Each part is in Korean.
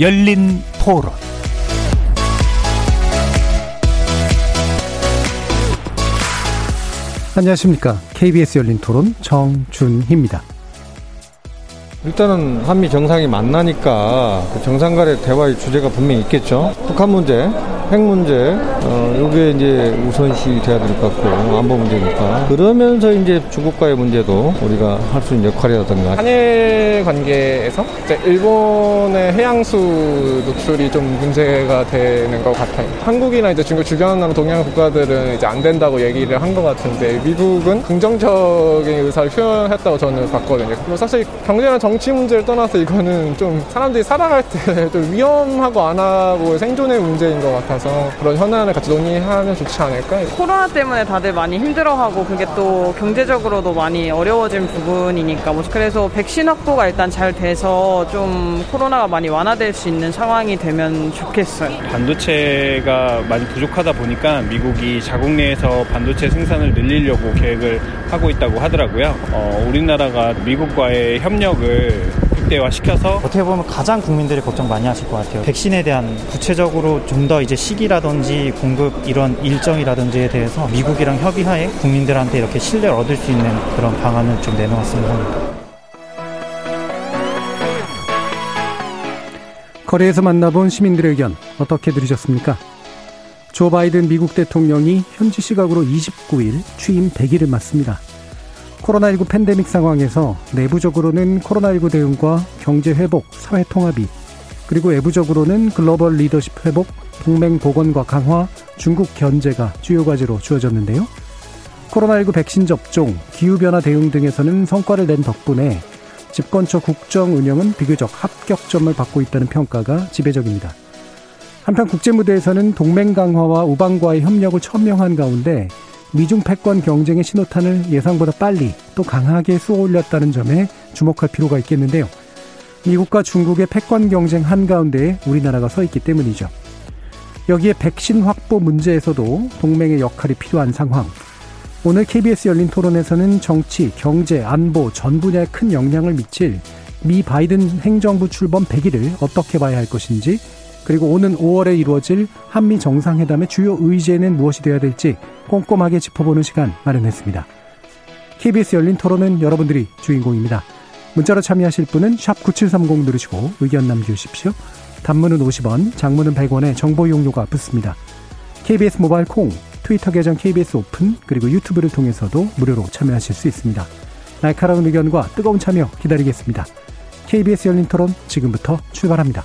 열린 토론 안녕하십니까. KBS 열린 토론 정준희입니다. 일단은 한미 정상이 만나니까 그 정상 간의 대화의 주제가 분명히 있겠죠. 북한 문제, 핵 문제, 어, 요게 이제 우선시 돼야 될 것 같고, 안보 문제니까. 그러면서 이제 중국과의 문제도 우리가 할 수 있는 역할이라든가. 한일 관계에서 이제 일본의 해양수 노출이 좀 문제가 되는 것 같아요. 한국이나 이제 중국 주변하는 동양 국가들은 이제 안 된다고 얘기를 한 것 같은데, 미국은 긍정적인 의사를 표현했다고 저는 봤거든요. 사실 경제나 정치 문제를 떠나서 이거는 좀 사람들이 살아갈 때 좀 위험하고 안 하고 생존의 문제인 것 같아서 그런 현안을 같이 논의하면 좋지 않을까. 코로나 때문에 다들 많이 힘들어하고 그게 또 경제적으로도 많이 어려워진 부분이니까 뭐 그래서 백신 확보가 일단 잘 돼서 좀 코로나가 많이 완화될 수 있는 상황이 되면 좋겠어요. 반도체가 많이 부족하다 보니까 미국이 자국 내에서 반도체 생산을 늘리려고 계획을 하고 있다고 하더라고요. 어, 우리나라가 미국과의 협력을 극대화시켜서 어떻게 보면 가장 국민들이 걱정 많이 하실 것 같아요. 백신에 대한 구체적으로 좀 더 이제 시기라든지 공급 이런 일정이라든지에 대해서 미국이랑 협의하에 국민들한테 이렇게 신뢰를 얻을 수 있는 그런 방안을 좀 내놓았으면 합니다. 거리에서 만나본 시민들의 의견 어떻게 들으셨습니까? 조 바이든 미국 대통령이 현지 시각으로 29일 취임 100일을 맞습니다. 코로나19 팬데믹 상황에서 내부적으로는 코로나19 대응과 경제 회복, 사회 통합이 그리고 외부적으로는 글로벌 리더십 회복, 동맹 복원과 강화, 중국 견제가 주요 과제로 주어졌는데요. 코로나19 백신 접종, 기후변화 대응 등에서는 성과를 낸 덕분에 집권처 국정 운영은 비교적 합격점을 받고 있다는 평가가 지배적입니다. 한편 국제무대에서는 동맹 강화와 우방과의 협력을 천명한 가운데 미중 패권 경쟁의 신호탄을 예상보다 빨리 또 강하게 쏘올렸다는 점에 주목할 필요가 있겠는데요. 미국과 중국의 패권 경쟁 한가운데에 우리나라가 서 있기 때문이죠. 여기에 백신 확보 문제에서도 동맹의 역할이 필요한 상황. 오늘 KBS 열린 토론에서는 정치, 경제, 안보 전 분야에 큰 영향을 미칠 미 바이든 행정부 출범 100일을 어떻게 봐야 할 것인지 그리고 오는 5월에 이루어질 한미 정상회담의 주요 의제는 무엇이 되어야 될지 꼼꼼하게 짚어보는 시간 마련했습니다. KBS 열린 토론은 여러분들이 주인공입니다. 문자로 참여하실 분은 9730 누르시고 의견 남겨주십시오. 단문은 50원, 장문은 100원에 정보 용료가 붙습니다. KBS 모바일 콩, 트위터 계정 KBS 오픈, 그리고 유튜브를 통해서도 무료로 참여하실 수 있습니다. 날카로운 의견과 뜨거운 참여 기다리겠습니다. KBS 열린 토론 지금부터 출발합니다.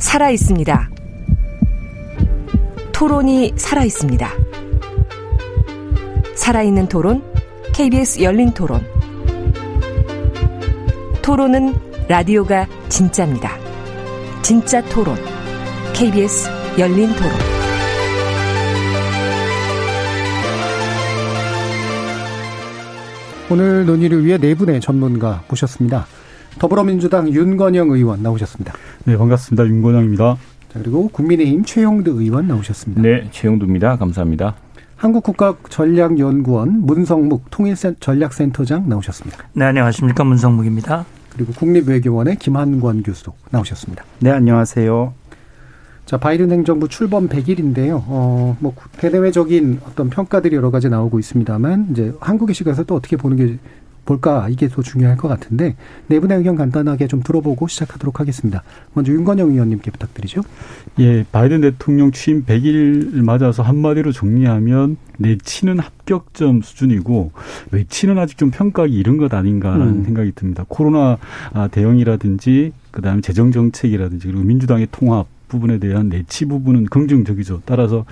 살아 있습니다. 토론이 살아 있습니다. 살아있는 토론, KBS 열린 토론. 토론은 라디오가 진짜입니다. 진짜 토론, KBS 열린 토론. 오늘 논의를 위해 네 분의 전문가 모셨습니다. 더불어민주당 윤건영 의원 나오셨습니다. 네, 반갑습니다. 윤건영입니다. 자, 그리고 국민의힘 최영두 의원 나오셨습니다. 네, 최영두입니다. 감사합니다. 한국국가전략연구원 문성묵 통일전략센터장 나오셨습니다. 네, 안녕하십니까. 문성묵입니다. 그리고 국립외교원의 김한권 교수 나오셨습니다. 네, 안녕하세요. 자, 바이든 행정부 출범 100일인데요. 어, 뭐, 대내외적인 어떤 평가들이 여러 가지 나오고 있습니다만, 이제 한국의 시각에서 또 어떻게 보는 게 볼까 이게 더 중요할 것 같은데 네 분의 의견 간단하게 좀 들어보고 시작하도록 하겠습니다. 먼저 윤건영 의원님께 부탁드리죠. 예, 바이든 대통령 취임 100일 맞아서 한마디로 정리하면 내치는 합격점 수준이고 외치는 아직 좀 평가하기 이른 것 아닌가라는 음. 생각이 듭니다. 코로나 대응이라든지 그다음에 재정 정책이라든지 그리고 민주당의 통합 부분에 대한 내치 부분은 긍정적이죠. 따라서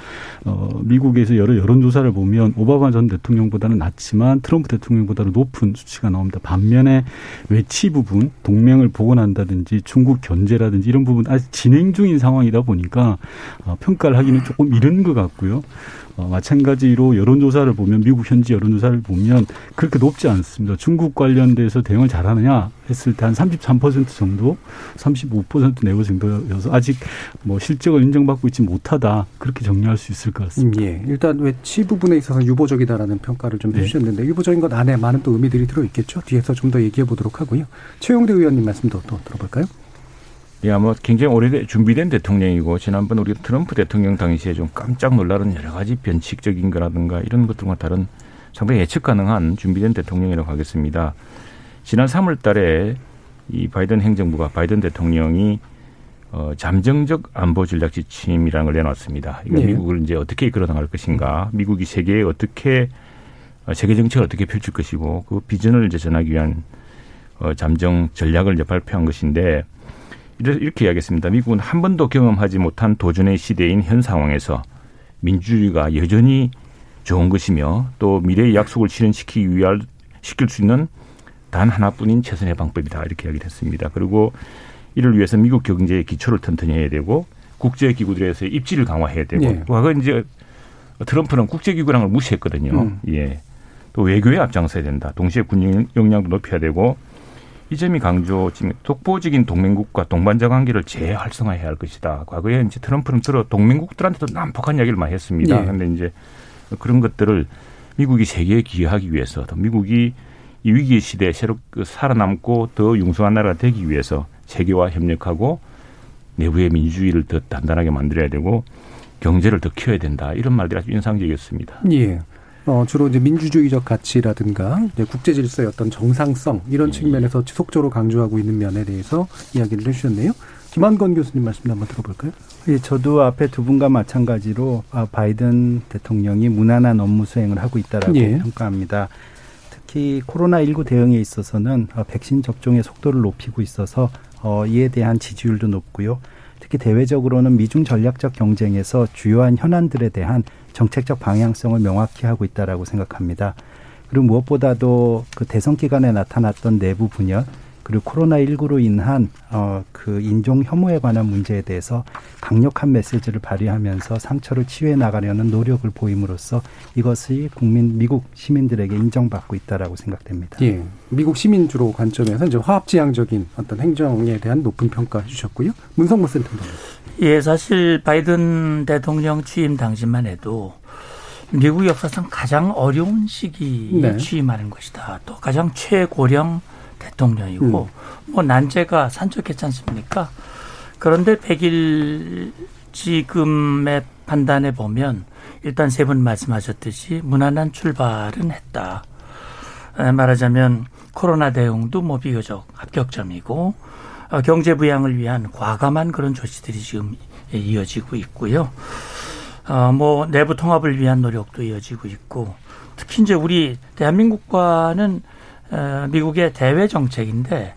어 미국에서 여러 여론조사를 보면 오바마 전 대통령보다는 낮지만 트럼프 대통령보다는 높은 수치가 나옵니다. 반면에 외치 부분 동맹을 복원한다든지 중국 견제라든지 이런 부분 아직 진행 중인 상황이다 보니까 어 평가를 하기는 조금 이른 것 같고요. 어, 마찬가지로 여론조사를 보면 미국 현지 여론조사를 보면 그렇게 높지 않습니다. 중국 관련돼서 대응을 잘하느냐 했을 때 한 33% 정도, 35% 내고 정도여서 아직 뭐 실적을 인정받고 있지 못하다 그렇게 정리할 수 있을 것 같습니다. 음, 예. 일단 외치 부분에 있어서 유보적이다라는 평가를 좀 네. 해주셨는데 유보적인 것 안에 많은 또 의미들이 들어 있겠죠. 뒤에서 좀 더 얘기해 보도록 하고요. 최용대 의원님 말씀도 또 들어볼까요? 예, 아마 굉장히 오래된 준비된 대통령이고 지난번 우리 트럼프 대통령 당시에 좀 깜짝 놀라는 여러 가지 변칙적인 거라든가 이런 것들과 다른 상당히 예측 가능한 준비된 대통령이라고 하겠습니다. 지난 3월 달에 이 바이든 행정부가 바이든 대통령이 어, 잠정적 안보 전략 지침이라는 걸 내놨습니다. 이거 네. 미국을 이제 어떻게 이끌어 나갈 것인가, 미국이 세계에 어떻게 어, 세계 정책을 어떻게 펼칠 것이고 그 비전을 이제 전하기 위한 어, 잠정 전략을 이제 발표한 것인데 이렇게 이야기했습니다. 미국은 한 번도 경험하지 못한 도전의 시대인 현 상황에서 민주주의가 여전히 좋은 것이며 또 미래의 약속을 실현시키기 위할 시킬 수 있는 단 하나뿐인 최선의 방법이다 이렇게 이야기를 했습니다. 그리고 이를 위해서 미국 경제의 기초를 튼튼히 해야 되고 국제 기구들에서의 입지를 강화해야 되고 예. 과거 이제 트럼프는 국제 기구랑을 무시했거든요. 음. 예. 또 외교에 앞장서야 된다. 동시에 군 역량도 높여야 되고 이 점이 강조 지금 독보적인 동맹국과 동반자 관계를 재활성화해야 할 것이다. 과거에 이제 트럼프는 들어 동맹국들한테도 난폭한 이야기를 많이 했습니다. 예. 그런데 이제 그런 것들을 미국이 세계에 기여하기 위해서 또 미국이 이 위기의 시대에 새로 그 살아남고 더 융성한 나라가 되기 위해서 세계와 협력하고 내부의 민주주의를 더 단단하게 만들어야 되고 경제를 더 키워야 된다. 이런 말들이 아주 인상적이었습니다. 예. 어, 주로 이제 민주주의적 가치라든가 이제 국제 질서의 어떤 정상성 이런 측면에서 지속적으로 강조하고 있는 면에 대해서 이야기를 해주셨네요. 김한건 교수님 말씀 한번 들어볼까요? 예, 저도 앞에 두 분과 마찬가지로 아, 바이든 대통령이 무난한 업무 수행을 하고 있다라고 예. 평가합니다. 특히 코로나19 대응에 있어서는 어, 백신 접종의 속도를 높이고 있어서 어, 이에 대한 지지율도 높고요. 특히 대외적으로는 미중 전략적 경쟁에서 주요한 현안들에 대한 정책적 방향성을 명확히 하고 있다라고 생각합니다. 그리고 무엇보다도 그 대선 기간에 나타났던 내부 분열 그리고 코로나19로 인한 어, 그 인종 혐오에 관한 문제에 대해서 강력한 메시지를 발휘하면서 상처를 치유해 나가려는 노력을 보임으로써 이것이 국민 미국 시민들에게 인정받고 있다라고 생각됩니다. 예. 미국 시민 주로 관점에서 이제 화합지향적인 어떤 행정에 대한 높은 평가 해 주셨고요. 문성무 센터장. 예, 사실 바이든 대통령 취임 당시만 해도 미국 역사상 가장 어려운 시기에 네. 취임하는 것이다. 또 가장 최고령 대통령이고 뭐 난제가 산적했지 않습니까? 그런데 100일 지금의 판단에 보면 일단 세 분 말씀하셨듯이 무난한 출발은 했다. 에, 말하자면 코로나 대응도 뭐 비교적 합격점이고 어, 경제 부양을 위한 과감한 그런 조치들이 지금 이어지고 있고요. 어, 뭐 내부 통합을 위한 노력도 이어지고 있고 특히 이제 우리 대한민국과는 어, 미국의 대외 정책인데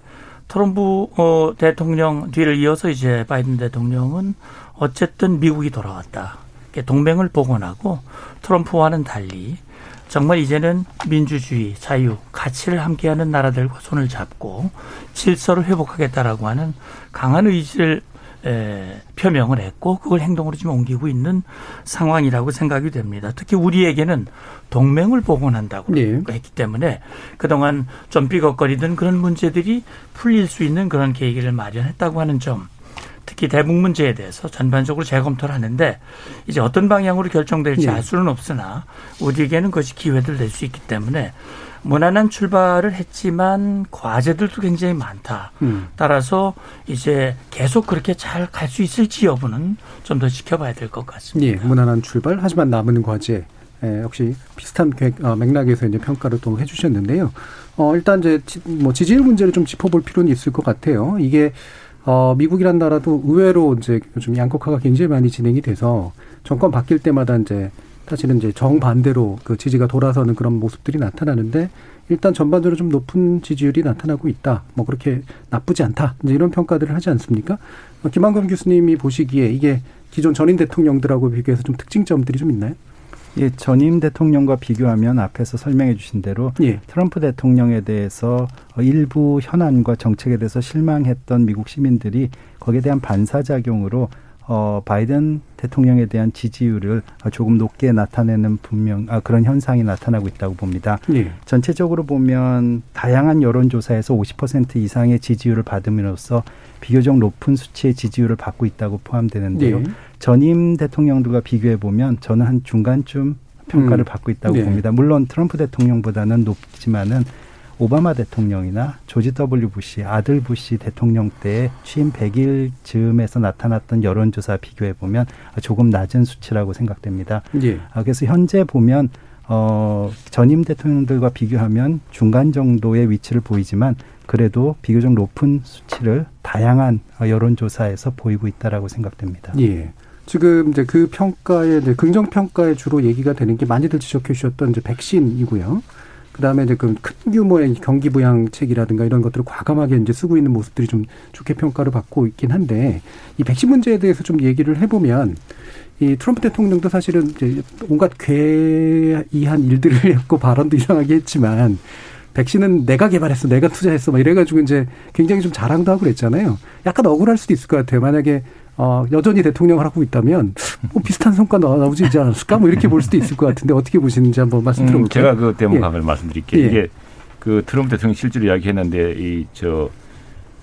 트럼프 어, 대통령 뒤를 이어서 이제 바이든 대통령은 어쨌든 미국이 돌아왔다. 동맹을 복원하고 트럼프와는 달리 정말 이제는 민주주의, 자유, 가치를 함께하는 나라들과 손을 잡고 질서를 회복하겠다라고 하는 강한 의지를 에, 표명을 했고 그걸 행동으로 지금 옮기고 있는 상황이라고 생각이 됩니다. 특히 우리에게는 동맹을 복원한다고 네. 했기 때문에 그동안 좀 삐걱거리던 그런 문제들이 풀릴 수 있는 그런 계기를 마련했다고 하는 점 특히 대북 문제에 대해서 전반적으로 재검토를 하는데 이제 어떤 방향으로 결정될지 네. 알 수는 없으나 우리에게는 그것이 기회들 될 수 있기 때문에 무난한 출발을 했지만 과제들도 굉장히 많다. 음. 따라서 이제 계속 그렇게 잘 갈 수 있을지 여부는 좀 더 지켜봐야 될 것 같습니다. 예, 무난한 출발. 하지만 남은 과제. 예, 역시 비슷한 어, 맥락에서 이제 평가를 또 해주셨는데요. 어, 일단 이제 지, 뭐 지지율 문제를 좀 짚어볼 필요는 있을 것 같아요. 이게 어, 미국이란 나라도 의외로 이제 요즘 양극화가 굉장히 많이 진행이 돼서 정권 바뀔 때마다 이제 사실은 이제 정반대로 그 지지가 돌아서는 그런 모습들이 나타나는데 일단 전반적으로 좀 높은 지지율이 나타나고 있다. 뭐 그렇게 나쁘지 않다. 이제 이런 평가들을 하지 않습니까? 어, 김한검 교수님이 보시기에 이게 기존 전임 대통령들하고 비교해서 좀 특징점들이 좀 있나요? 예, 전임 대통령과 비교하면 앞에서 설명해 주신 대로 예. 트럼프 대통령에 대해서 일부 현안과 정책에 대해서 실망했던 미국 시민들이 거기에 대한 반사작용으로 어, 바이든 대통령에 대한 지지율을 조금 높게 나타내는 분명 아, 그런 현상이 나타나고 있다고 봅니다. 예. 전체적으로 보면 다양한 여론조사에서 50% 이상의 지지율을 받음으로써 비교적 높은 수치의 지지율을 받고 있다고 포함되는데요. 예. 전임 대통령들과 비교해 보면 저는 한 중간쯤 평가를 음. 받고 있다고 네. 봅니다. 물론 트럼프 대통령보다는 높지만은 오바마 대통령이나 조지 W 부시 아들 부시 대통령 때 취임 100일 즈음에서 나타났던 여론조사 비교해 보면 조금 낮은 수치라고 생각됩니다. 예. 아, 그래서 현재 보면 어, 전임 대통령들과 비교하면 중간 정도의 위치를 보이지만 그래도 비교적 높은 수치를 다양한 여론조사에서 보이고 있다라고 생각됩니다. 예. 지금 이제 그 평가에 긍정 평가에 주로 얘기가 되는 게 많이들 지적해 주셨던 이제 백신이고요. 그다음에 이제 그 큰 규모의 경기 부양책이라든가 이런 것들을 과감하게 이제 쓰고 있는 모습들이 좀 좋게 평가를 받고 있긴 한데 이 백신 문제에 대해서 좀 얘기를 해보면 이 트럼프 대통령도 사실은 이제 온갖 괴이한 일들을 했고 발언도 이상하게 했지만 백신은 내가 개발했어, 내가 투자했어, 막 이래가지고 이제 굉장히 좀 자랑도 하고 그랬잖아요. 약간 억울할 수도 있을 것 같아요. 만약에 어, 여전히 대통령을 하고 있다면 뭐 비슷한 성과 나오지 않았을까? 뭐 이렇게 볼 수도 있을 것 같은데 어떻게 보시는지 한번 말씀 들어볼게요. 음, 제가 그 대목을 예. 말씀드릴게요. 예. 이게 그 트럼프 대통령이 실제로 이야기했는데 이 저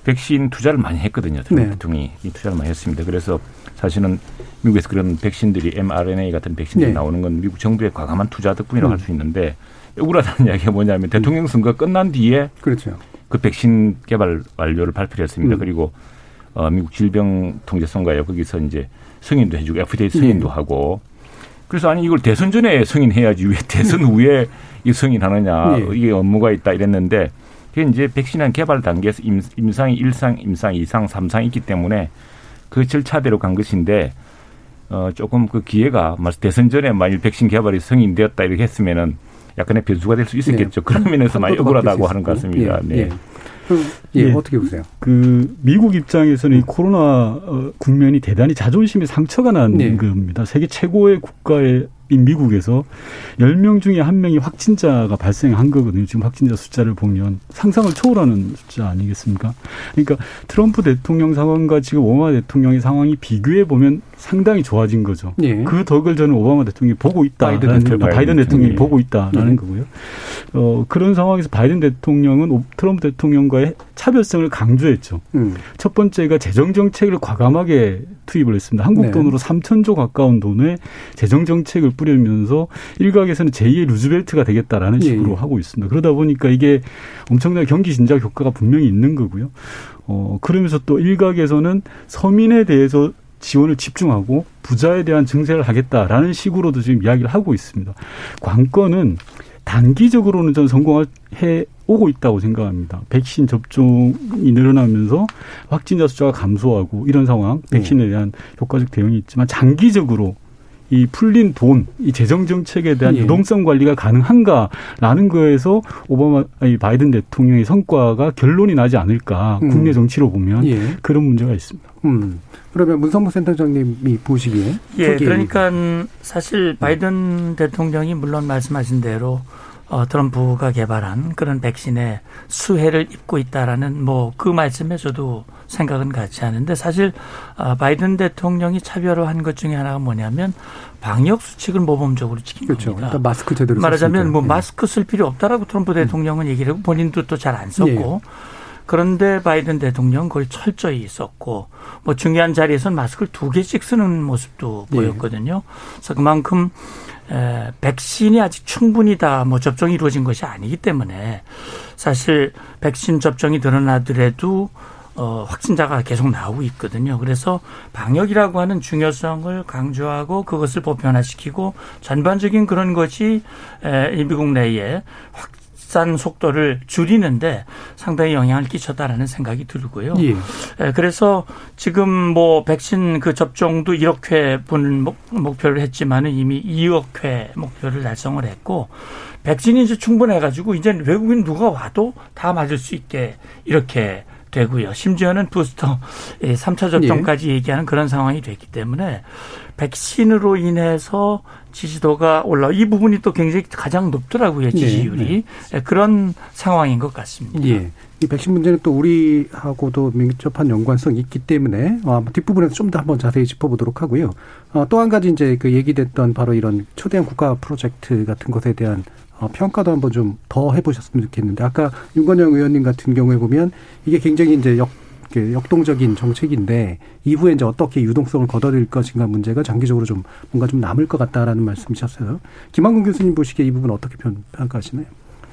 백신 투자를 많이 했거든요. 트럼프 네. 대통령이 이 투자를 많이 했습니다. 그래서 사실은 미국에서 그런 백신들이 mRNA 같은 백신들이 네. 나오는 건 미국 정부의 과감한 투자 덕분이라고 음. 할수 있는데 억울하다는 이야기가 뭐냐면 대통령 선거 끝난 뒤에 그렇죠. 그 백신 개발 완료를 발표를 했습니다. 음. 그리고 어, 미국 질병통제성가요 거기서 이제 승인도 해주고 FDA 승인도 네. 하고 그래서 아니 이걸 대선 전에 승인해야지 왜 대선 후에 이 승인하느냐 네. 이게 업무가 있다 이랬는데 그게 이제 백신한 개발 단계에서 임, 임상이 일상 임상 이상 삼상이 있기 때문에 그 절차대로 간 것인데 어 조금 그 기회가 뭐 대선 전에 만일 백신 개발이 승인되었다 이렇게 했으면은 약간의 변수가 될 수 있었겠죠. 네. 그런 면에서 많이 억울하다고 하는 것. 같습니다. 예, 네. 예. 예, 예. 어떻게 보세요? 그 미국 입장에서는 이 코로나 어, 국면이 대단히 자존심에 상처가 난 네. 겁니다. 세계 최고의 국가인 미국에서 10명 중에 한 명이 확진자가 발생한 거거든요. 지금 확진자 숫자를 보면 상상을 초월하는 숫자 아니겠습니까? 그러니까 트럼프 대통령 상황과 지금 오바마 대통령의 상황이 비교해 보면 상당히 좋아진 거죠. 예. 그 덕을 저는 오바마 대통령이 보고 있다. 바이든 바이든, 대통령. 바이든 대통령이 예. 보고 있다라는 예. 거고요. 어, 그런 상황에서 바이든 대통령은 오- 트럼프 대통령과의 차별성을 강조했죠. 음. 첫 번째가 재정 정책을 과감하게 투입을 했습니다. 한국 네. 돈으로 3천조 가까운 돈에 재정 정책을 뿌리면서 일각에서는 제2의 루즈벨트가 되겠다라는 예, 식으로 예. 하고 있습니다. 그러다 보니까 이게 엄청난 경기 진작 효과가 분명히 있는 거고요. 어, 그러면서 또 일각에서는 서민에 대해서 지원을 집중하고 부자에 대한 증세를 하겠다라는 식으로도 지금 이야기를 하고 있습니다. 관건은 단기적으로는 전 성공해 오고 있다고 생각합니다. 백신 접종이 늘어나면서 확진자 숫자가 감소하고 이런 상황, 백신에 대한 효과적 대응이 있지만 장기적으로 이 풀린 돈, 이 재정 정책에 대한 예. 유동성 관리가 가능한가라는 거에서 오바마, 아니 바이든 대통령의 성과가 결론이 나지 않을까. 음. 국내 정치로 보면 예. 그런 문제가 있습니다. 음. 그러면 문성무 센터장님이 보시기에 예, 그러니까 사실 바이든 대통령이 물론 말씀하신 대로 어, 트럼프가 개발한 그런 백신에 수혜를 입고 있다라는 뭐 그 말씀에 저도 생각은 같이 하는데 사실 아, 바이든 대통령이 차별화한 것 중에 하나가 뭐냐면 방역 수칙을 모범적으로 지킨 그렇죠. 겁니다. 일단 마스크 제대로 말하자면. 뭐 예. 마스크 쓸 필요 없다라고 트럼프 대통령은 얘기를 하고 본인도 또 잘 안 썼고 그런데 바이든 대통령 그걸 철저히 썼고 뭐 중요한 자리에서는 마스크를 두 개씩 쓰는 모습도 예. 보였거든요. 그래서 그만큼 에, 백신이 아직 충분히 다 뭐 접종이 이루어진 것이 아니기 때문에 사실 백신 접종이 늘어나더라도 어, 확진자가 계속 나오고 있거든요. 그래서 방역이라고 하는 중요성을 강조하고 그것을 보편화시키고 전반적인 그런 것이 에, 이 미국 내에 확 산 속도를 줄이는데 상당히 영향을 끼쳤다라는 생각이 들고요. 예. 예, 그래서 지금 뭐 백신 그 접종도 1억 회분 목표를 했지만은 이미 2억 회 목표를 달성을 했고 백신이 이제 충분해가지고 이제 외국인 누가 와도 다 맞을 수 있게 이렇게 되고요. 심지어는 부스터 3차 예, 접종까지 예. 얘기하는 그런 상황이 됐기 때문에 백신으로 인해서 지지도가 올라 이 부분이 또 굉장히 가장 높더라고요 네, 지지율이 네, 네. 그런 상황인 것 같습니다. 예. 이 백신 문제는 또 우리하고도 밀접한 연관성이 있기 때문에 어, 뒷부분에서 좀 더 한번 자세히 짚어보도록 하고요. 어, 또 한 가지 이제 그 얘기됐던 바로 이런 초대형 국가 프로젝트 같은 것에 대한 어, 평가도 한번 좀 더 해보셨으면 좋겠는데 아까 윤건영 의원님 같은 경우에 보면 이게 굉장히 이제 역 역동적인 정책인데 이후에 이제 어떻게 유동성을 걷어낼 것인가 문제가 장기적으로 좀 뭔가 좀 남을 것 같다라는 말씀이셨어요. 김한근 교수님 보시기에 이 부분 어떻게 평가하시나요?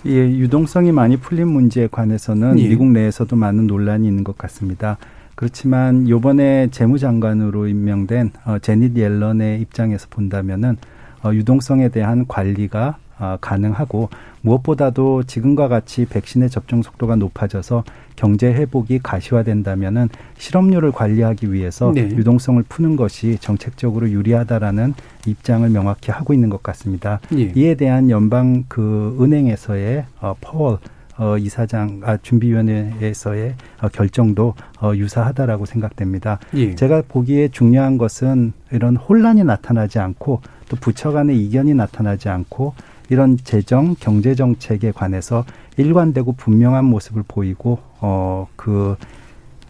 예, 유동성이 많이 풀린 문제에 관해서는 예. 미국 내에서도 많은 논란이 있는 것 같습니다. 그렇지만 요번에 재무장관으로 임명된 어, 제닛 옐런의 입장에서 본다면은 어, 유동성에 대한 관리가 어, 가능하고 무엇보다도 지금과 같이 백신의 접종 속도가 높아져서 경제 회복이 가시화된다면은 실업률을 관리하기 위해서 네. 유동성을 푸는 것이 정책적으로 유리하다라는 입장을 명확히 하고 있는 것 같습니다. 예. 이에 대한 연방 그 은행에서의 어, 퍼월 어, 이사장, 아, 준비위원회에서의 어, 결정도 어, 유사하다라고 생각됩니다. 예. 제가 보기에 중요한 것은 이런 혼란이 나타나지 않고 또 부처 간의 이견이 나타나지 않고 이런 재정 경제 정책에 관해서 일관되고 분명한 모습을 보이고 어그그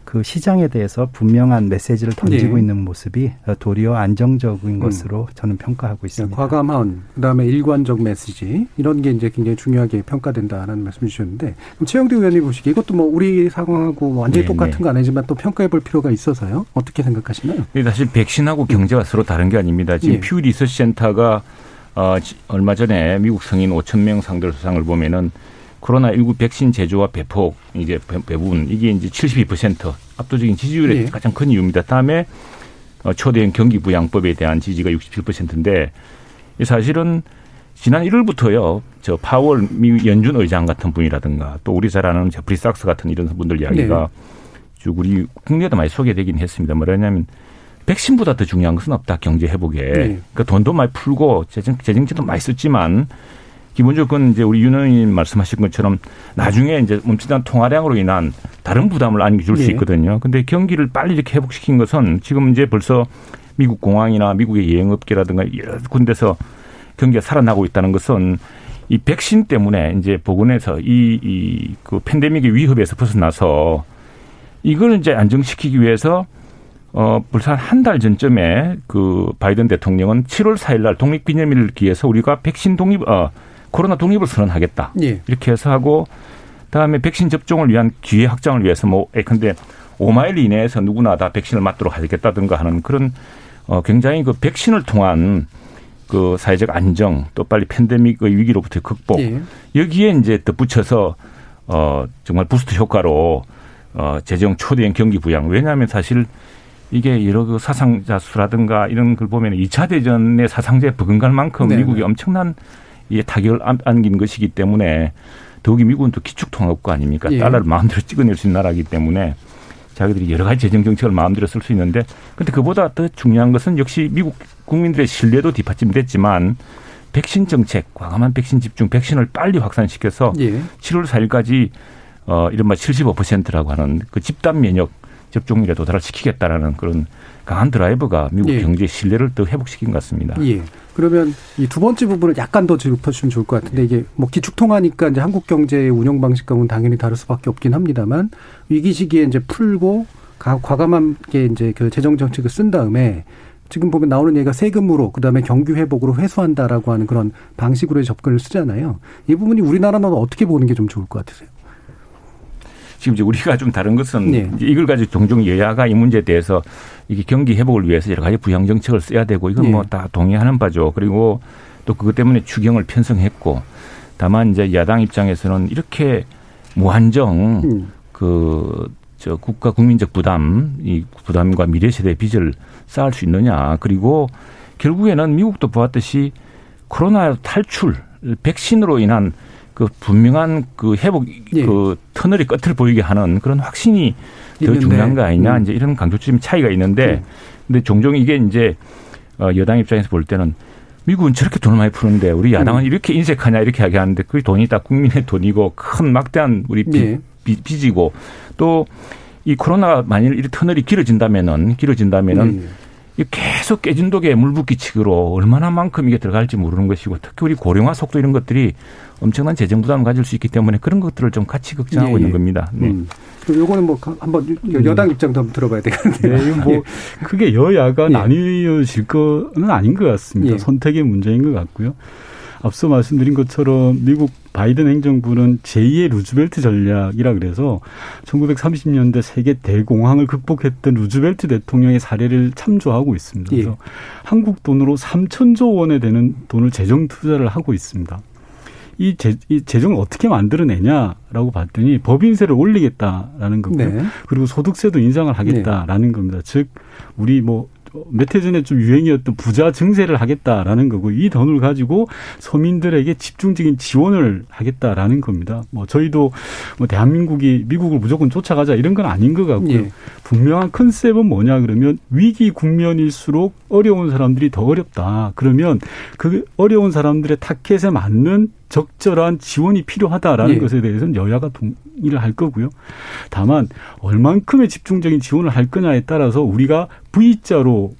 그 시장에 대해서 분명한 메시지를 던지고 네. 있는 모습이 도리어 안정적인 음. 것으로 저는 평가하고 있습니다. 과감한 그다음에 일관적 메시지 이런 게 이제 굉장히 중요하게 평가된다라는 말씀 주셨는데 그럼 최영대 의원님 보시기에 이것도 뭐 우리 상황하고 완전히 네, 똑같은 네. 건 아니지만 또 평가해 볼 필요가 있어서요. 어떻게 생각하시나요? 사실 백신하고 경제가 서로 다른 게 아닙니다. 지금 예. 퓨 리서치 센터가 어, 얼마 전에 미국 성인 5천 명 상대 조사를 보면은 코로나 19 백신 제조와 배포 이제 배분 이게 이제 72% 압도적인 지지율의 네. 가장 큰 이유입니다. 다음에 어, 초대형 경기 부양법에 대한 지지가 67%인데 사실은 지난 1월부터요. 저 파월 미 연준 의장 같은 분이라든가 또 우리 잘 아는 제프리 삭스 같은 이런 분들 이야기가 네. 쭉 우리 국내에도 많이 소개되긴 했습니다. 뭐냐면 백신보다 더 중요한 것은 없다 경제 회복에. 네. 그러니까 돈도 많이 풀고 재정 재정제도 많이 썼지만 기본적으로 이제 우리 윤 의원님 말씀하신 것처럼 나중에 이제 멈칫한 통화량으로 인한 다른 부담을 안겨줄 네. 수 있거든요. 근데 경기를 빨리 이렇게 회복시킨 것은 지금 이제 벌써 미국 공항이나 미국의 여행업계라든가 여러 군데서 경기가 살아나고 있다는 것은 이 백신 때문에 이제 복원해서 이, 이, 그 팬데믹의 위협에서 벗어나서 이걸 이제 안정시키기 위해서 어, 불산 한달 전쯤에 그 바이든 대통령은 7월 4일 날 독립기념일을 기해서 우리가 백신 독립, 어, 코로나 독립을 선언하겠다. 예. 이렇게 해서 하고 다음에 백신 접종을 위한 기회 확장을 위해서 뭐, 근데 5마일 이내에서 누구나 다 백신을 맞도록 하겠다든가 하는 그런 어, 굉장히 그 백신을 통한 그 사회적 안정 또 빨리 팬데믹의 위기로부터 극복 예. 여기에 이제 덧붙여서 어, 정말 부스트 효과로 어, 재정 초대형 경기 부양 왜냐하면 사실 이게 여러 그 사상자 수라든가 이런 걸 보면 2차 대전의 사상자에 버금갈 만큼 네 미국이 엄청난 이 타격을 안긴 것이기 때문에 더욱이 미국은 또 기축통화국가 아닙니까? 예. 달러를 마음대로 찍어낼 수 있는 나라이기 때문에 자기들이 여러 가지 재정 정책을 마음대로 쓸 수 있는데 근데 그보다 더 중요한 것은 역시 미국 국민들의 신뢰도 뒷받침됐지만 백신 정책, 과감한 백신 집중, 백신을 빨리 확산시켜서 예. 7월 4일까지 어 이른바 75%라고 하는 그 집단 면역 접종률에 도달을 시키겠다라는 그런 강한 드라이버가 미국 예. 경제 신뢰를 더 회복시킨 것 같습니다. 예. 그러면 이 두 번째 부분을 약간 더 짚어주시면 좋을 것 같은데 이게 뭐 기축통화니까 이제 한국 경제의 운영 방식과는 당연히 다를 수밖에 없긴 합니다만 위기 시기에 이제 풀고 과감하게 이제 그 재정 정책을 쓴 다음에 지금 보면 나오는 얘기가 세금으로 그다음에 경기 회복으로 회수한다라고 하는 그런 방식으로의 접근을 쓰잖아요. 이 부분이 우리나라는 어떻게 보는 게 좀 좋을 것 같으세요? 지금 이제 우리가 좀 다른 것은 네. 이걸 가지고 종종 여야가 이 문제에 대해서 이게 경기 회복을 위해서 여러 가지 부양 정책을 써야 되고 이건 네. 뭐다 동의하는 바죠. 그리고 또 그것 때문에 추경을 편성했고 다만 이제 야당 입장에서는 이렇게 무한정 음. 그저 국가 국민적 부담 이 부담과 미래 세대 빚을 쌓을 수 있느냐 그리고 결국에는 미국도 보았듯이 코로나 탈출 백신으로 인한 그 분명한 그 회복 예. 그 터널이 끝을 보이게 하는 그런 확신이 더 있는데. 중요한 거 아니냐 음. 이제 이런 강조점 차이가 있는데 음. 근데 종종 이게 이제 어 여당 입장에서 볼 때는 미국은 저렇게 돈을 많이 푸는데 우리 야당은 음. 이렇게 인색하냐 이렇게 이야기하는데 그 돈이 다 국민의 돈이고 큰 막대한 우리 빚, 예. 빚이고 또 이 코로나 만일 이 터널이 길어진다면은 길어진다면은 음. 계속 깨진 독에 물붓기치기로 얼마나 만큼 이게 들어갈지 모르는 것이고 특히 우리 고령화 속도 이런 것들이 엄청난 재정 부담을 가질 수 있기 때문에 그런 것들을 좀 같이 걱정하고 예, 있는 예. 겁니다. 네. 음. 요거는 뭐 한번 여당 입장도 한번 들어봐야 되겠는데. 네, 뭐 크게 여야가 예. 나뉘어질 거는 아닌 것 같습니다. 예. 선택의 문제인 것 같고요. 앞서 말씀드린 것처럼 미국 바이든 행정부는 제2의 루즈벨트 전략이라 그래서 1930년대 세계 대공황을 극복했던 루즈벨트 대통령의 사례를 참조하고 있습니다. 그래서 예. 한국 돈으로 3천조 원에 되는 돈을 재정 투자를 하고 있습니다. 이, 재, 이 재정을 어떻게 만들어내냐라고 봤더니 법인세를 올리겠다라는 거고요. 네. 그리고 소득세도 인상을 하겠다라는 네. 겁니다. 즉 우리 뭐 몇 해 전에 좀 유행이었던 부자 증세를 하겠다라는 거고 이 돈을 가지고 서민들에게 집중적인 지원을 하겠다라는 겁니다. 뭐 저희도 뭐 대한민국이 미국을 무조건 쫓아가자 이런 건 아닌 것 같고요. 예. 분명한 컨셉은 뭐냐 그러면 위기 국면일수록 어려운 사람들이 더 어렵다. 그러면 그 어려운 사람들의 타켓에 맞는 적절한 지원이 필요하다라는 예. 것에 대해서는 여야가 동의를 할 거고요. 다만 얼만큼의 집중적인 지원을 할 거냐에 따라서 우리가 V자로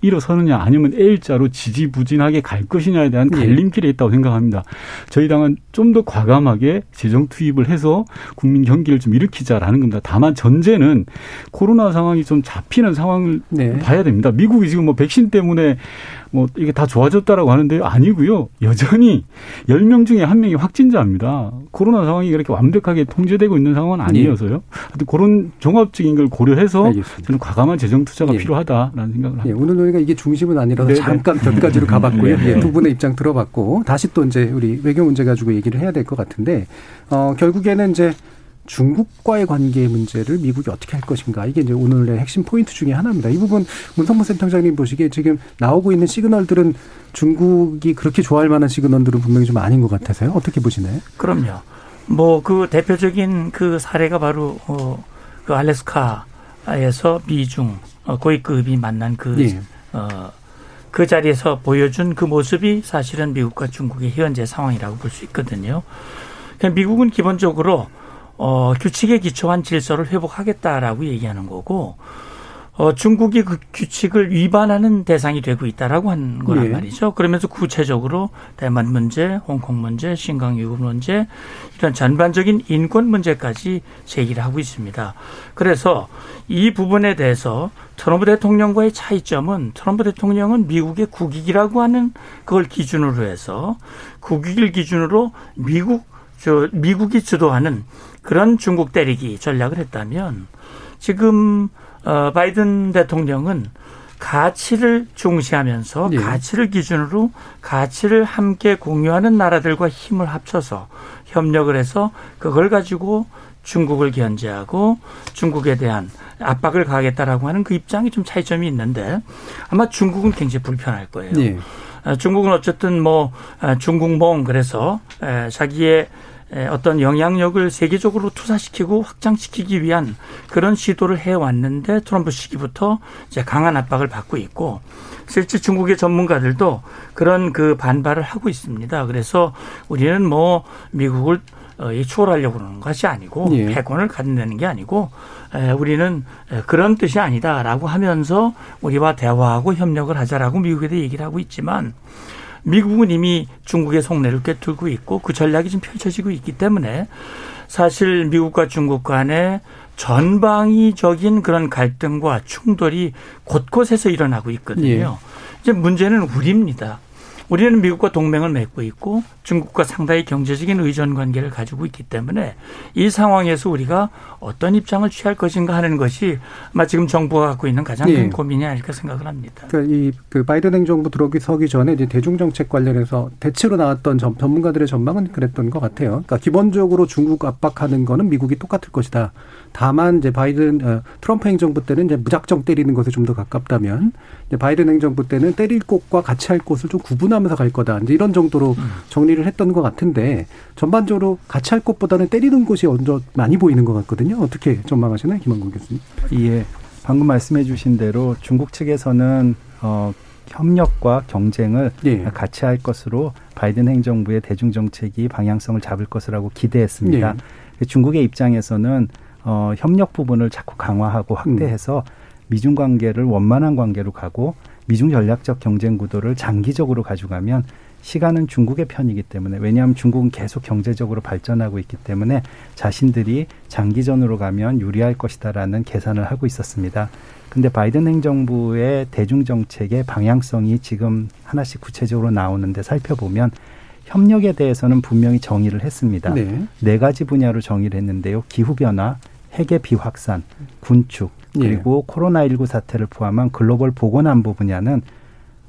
일어서느냐 아니면 L자로 지지부진하게 갈 것이냐에 대한 예. 갈림길에 있다고 생각합니다. 저희 당은 좀 더 과감하게 재정 투입을 해서 국민 경기를 좀 일으키자라는 겁니다. 다만 전제는 코로나 상황이 좀 잡히는 상황을 네. 봐야 됩니다. 미국이 지금 뭐 백신 때문에 뭐 이게 다 좋아졌다라고 하는데요. 아니고요. 여전히 10명 중에 한 명이 확진자입니다. 코로나 상황이 그렇게 완벽하게 통제되고 있는 상황은 예. 아니어서요. 하여튼 그런 종합적인 걸 고려해서 알겠습니다. 저는 과감한 재정 투자가 예. 필요하다라는 생각을 합니다. 예. 오늘 저희가 이게 중심은 아니라서 네네. 잠깐 몇 가지로 가봤고요. 네. 예. 두 분의 입장 들어봤고 다시 또 이제 우리 외교 문제 가지고 얘기를 해야 될 것 같은데 어 결국에는 이제 중국과의 관계 문제를 미국이 어떻게 할 것인가 이게 이제 오늘의 핵심 포인트 중의 하나입니다. 이 부분 문성무 센터장님 보시기에 지금 나오고 있는 시그널들은 중국이 그렇게 좋아할 만한 시그널들은 분명히 좀 아닌 것 같아서요. 어떻게 보시나요? 그럼요. 뭐 그 대표적인 그 사례가 바로 어그 알래스카에서 미중 어, 고위급이 만난 그 예. 어, 그 자리에서 보여준 그 모습이 사실은 미국과 중국의 현재 상황이라고 볼 수 있거든요. 그러니까 미국은 기본적으로 어, 규칙에 기초한 질서를 회복하겠다라고 얘기하는 거고 어, 중국이 그 규칙을 위반하는 대상이 되고 있다라고 하는 거란 네. 말이죠. 그러면서 구체적으로 대만 문제, 홍콩 문제, 신강 유급 문제 이런 전반적인 인권 문제까지 제기를 하고 있습니다. 그래서 이 부분에 대해서 트럼프 대통령과의 차이점은 트럼프 대통령은 미국의 국익이라고 하는 그걸 기준으로 해서 국익을 기준으로 미국 저 미국이 주도하는 그런 중국 때리기 전략을 했다면 지금 어 바이든 대통령은 가치를 중시하면서 네. 가치를 기준으로 가치를 함께 공유하는 나라들과 힘을 합쳐서 협력을 해서 그걸 가지고 중국을 견제하고 중국에 대한 압박을 가하겠다라고 하는 그 입장이 좀 차이점이 있는데 아마 중국은 굉장히 불편할 거예요. 네. 중국은 어쨌든 뭐 중국몽 그래서 자기의 어떤 영향력을 세계적으로 투사시키고 확장시키기 위한 그런 시도를 해왔는데 트럼프 시기부터 이제 강한 압박을 받고 있고 실제 중국의 전문가들도 그런 그 반발을 하고 있습니다. 그래서 우리는 뭐 미국을 어, 추월하려고 그러는 것이 아니고 예. 패권을 갖는다는 게 아니고 우리는 그런 뜻이 아니다라고 하면서 우리와 대화하고 협력을 하자라고 미국에도 얘기를 하고 있지만 미국은 이미 중국의 속내를 꿰뚫고 있고 그 전략이 지금 펼쳐지고 있기 때문에 사실 미국과 중국 간의 전방위적인 그런 갈등과 충돌이 곳곳에서 일어나고 있거든요. 예. 이제 문제는 우리입니다. 우리는 미국과 동맹을 맺고 있고 중국과 상당히 경제적인 의존 관계를 가지고 있기 때문에 이 상황에서 우리가 어떤 입장을 취할 것인가 하는 것이 아마 지금 정부가 갖고 있는 가장 큰 네. 고민이 아닐까 생각을 합니다. 그러니까 이그 바이든 행정부 들어오기 서기 전에 이제 대중 정책 관련해서 대체로 나왔던 전 문가들의 전망은 그랬던 것 같아요. 그러니까 기본적으로 중국 압박하는 거는 미국이 똑같을 것이다. 다만 이제 바이든 어, 트럼프 행정부 때는 이제 무작정 때리는 것에 좀 더 가깝다면 바이든 행정부 때는 때릴 곳과 같이 할 곳을 좀 구분하면 서 갈 거다. 이제 이런 정도로 음. 정리를 했던 것 같은데 전반적으로 같이 할 곳보다는 때리는 곳이 먼저 많이 보이는 것 같거든요. 어떻게 전망하시나요, 김한국 교수님? 예, 방금 말씀해 주신 대로 중국 측에서는 어. 협력과 경쟁을 예. 같이 할 것으로 바이든 행정부의 대중 정책이 방향성을 잡을 것이라고 기대했습니다. 예. 중국의 입장에서는 어, 협력 부분을 자꾸 강화하고 확대해서 미중 관계를 원만한 관계로 가고 미중 전략적 경쟁 구도를 장기적으로 가져가면 시간은 중국의 편이기 때문에 왜냐하면 중국은 계속 경제적으로 발전하고 있기 때문에 자신들이 장기전으로 가면 유리할 것이다라는 계산을 하고 있었습니다. 근데 바이든 행정부의 대중 정책의 방향성이 지금 하나씩 구체적으로 나오는데 살펴보면 협력에 대해서는 분명히 정의를 했습니다. 네. 네 가지 분야로 정의를 했는데요. 기후 변화, 핵의 비확산, 군축, 그리고 코로나19 사태를 포함한 글로벌 보건안보 분야는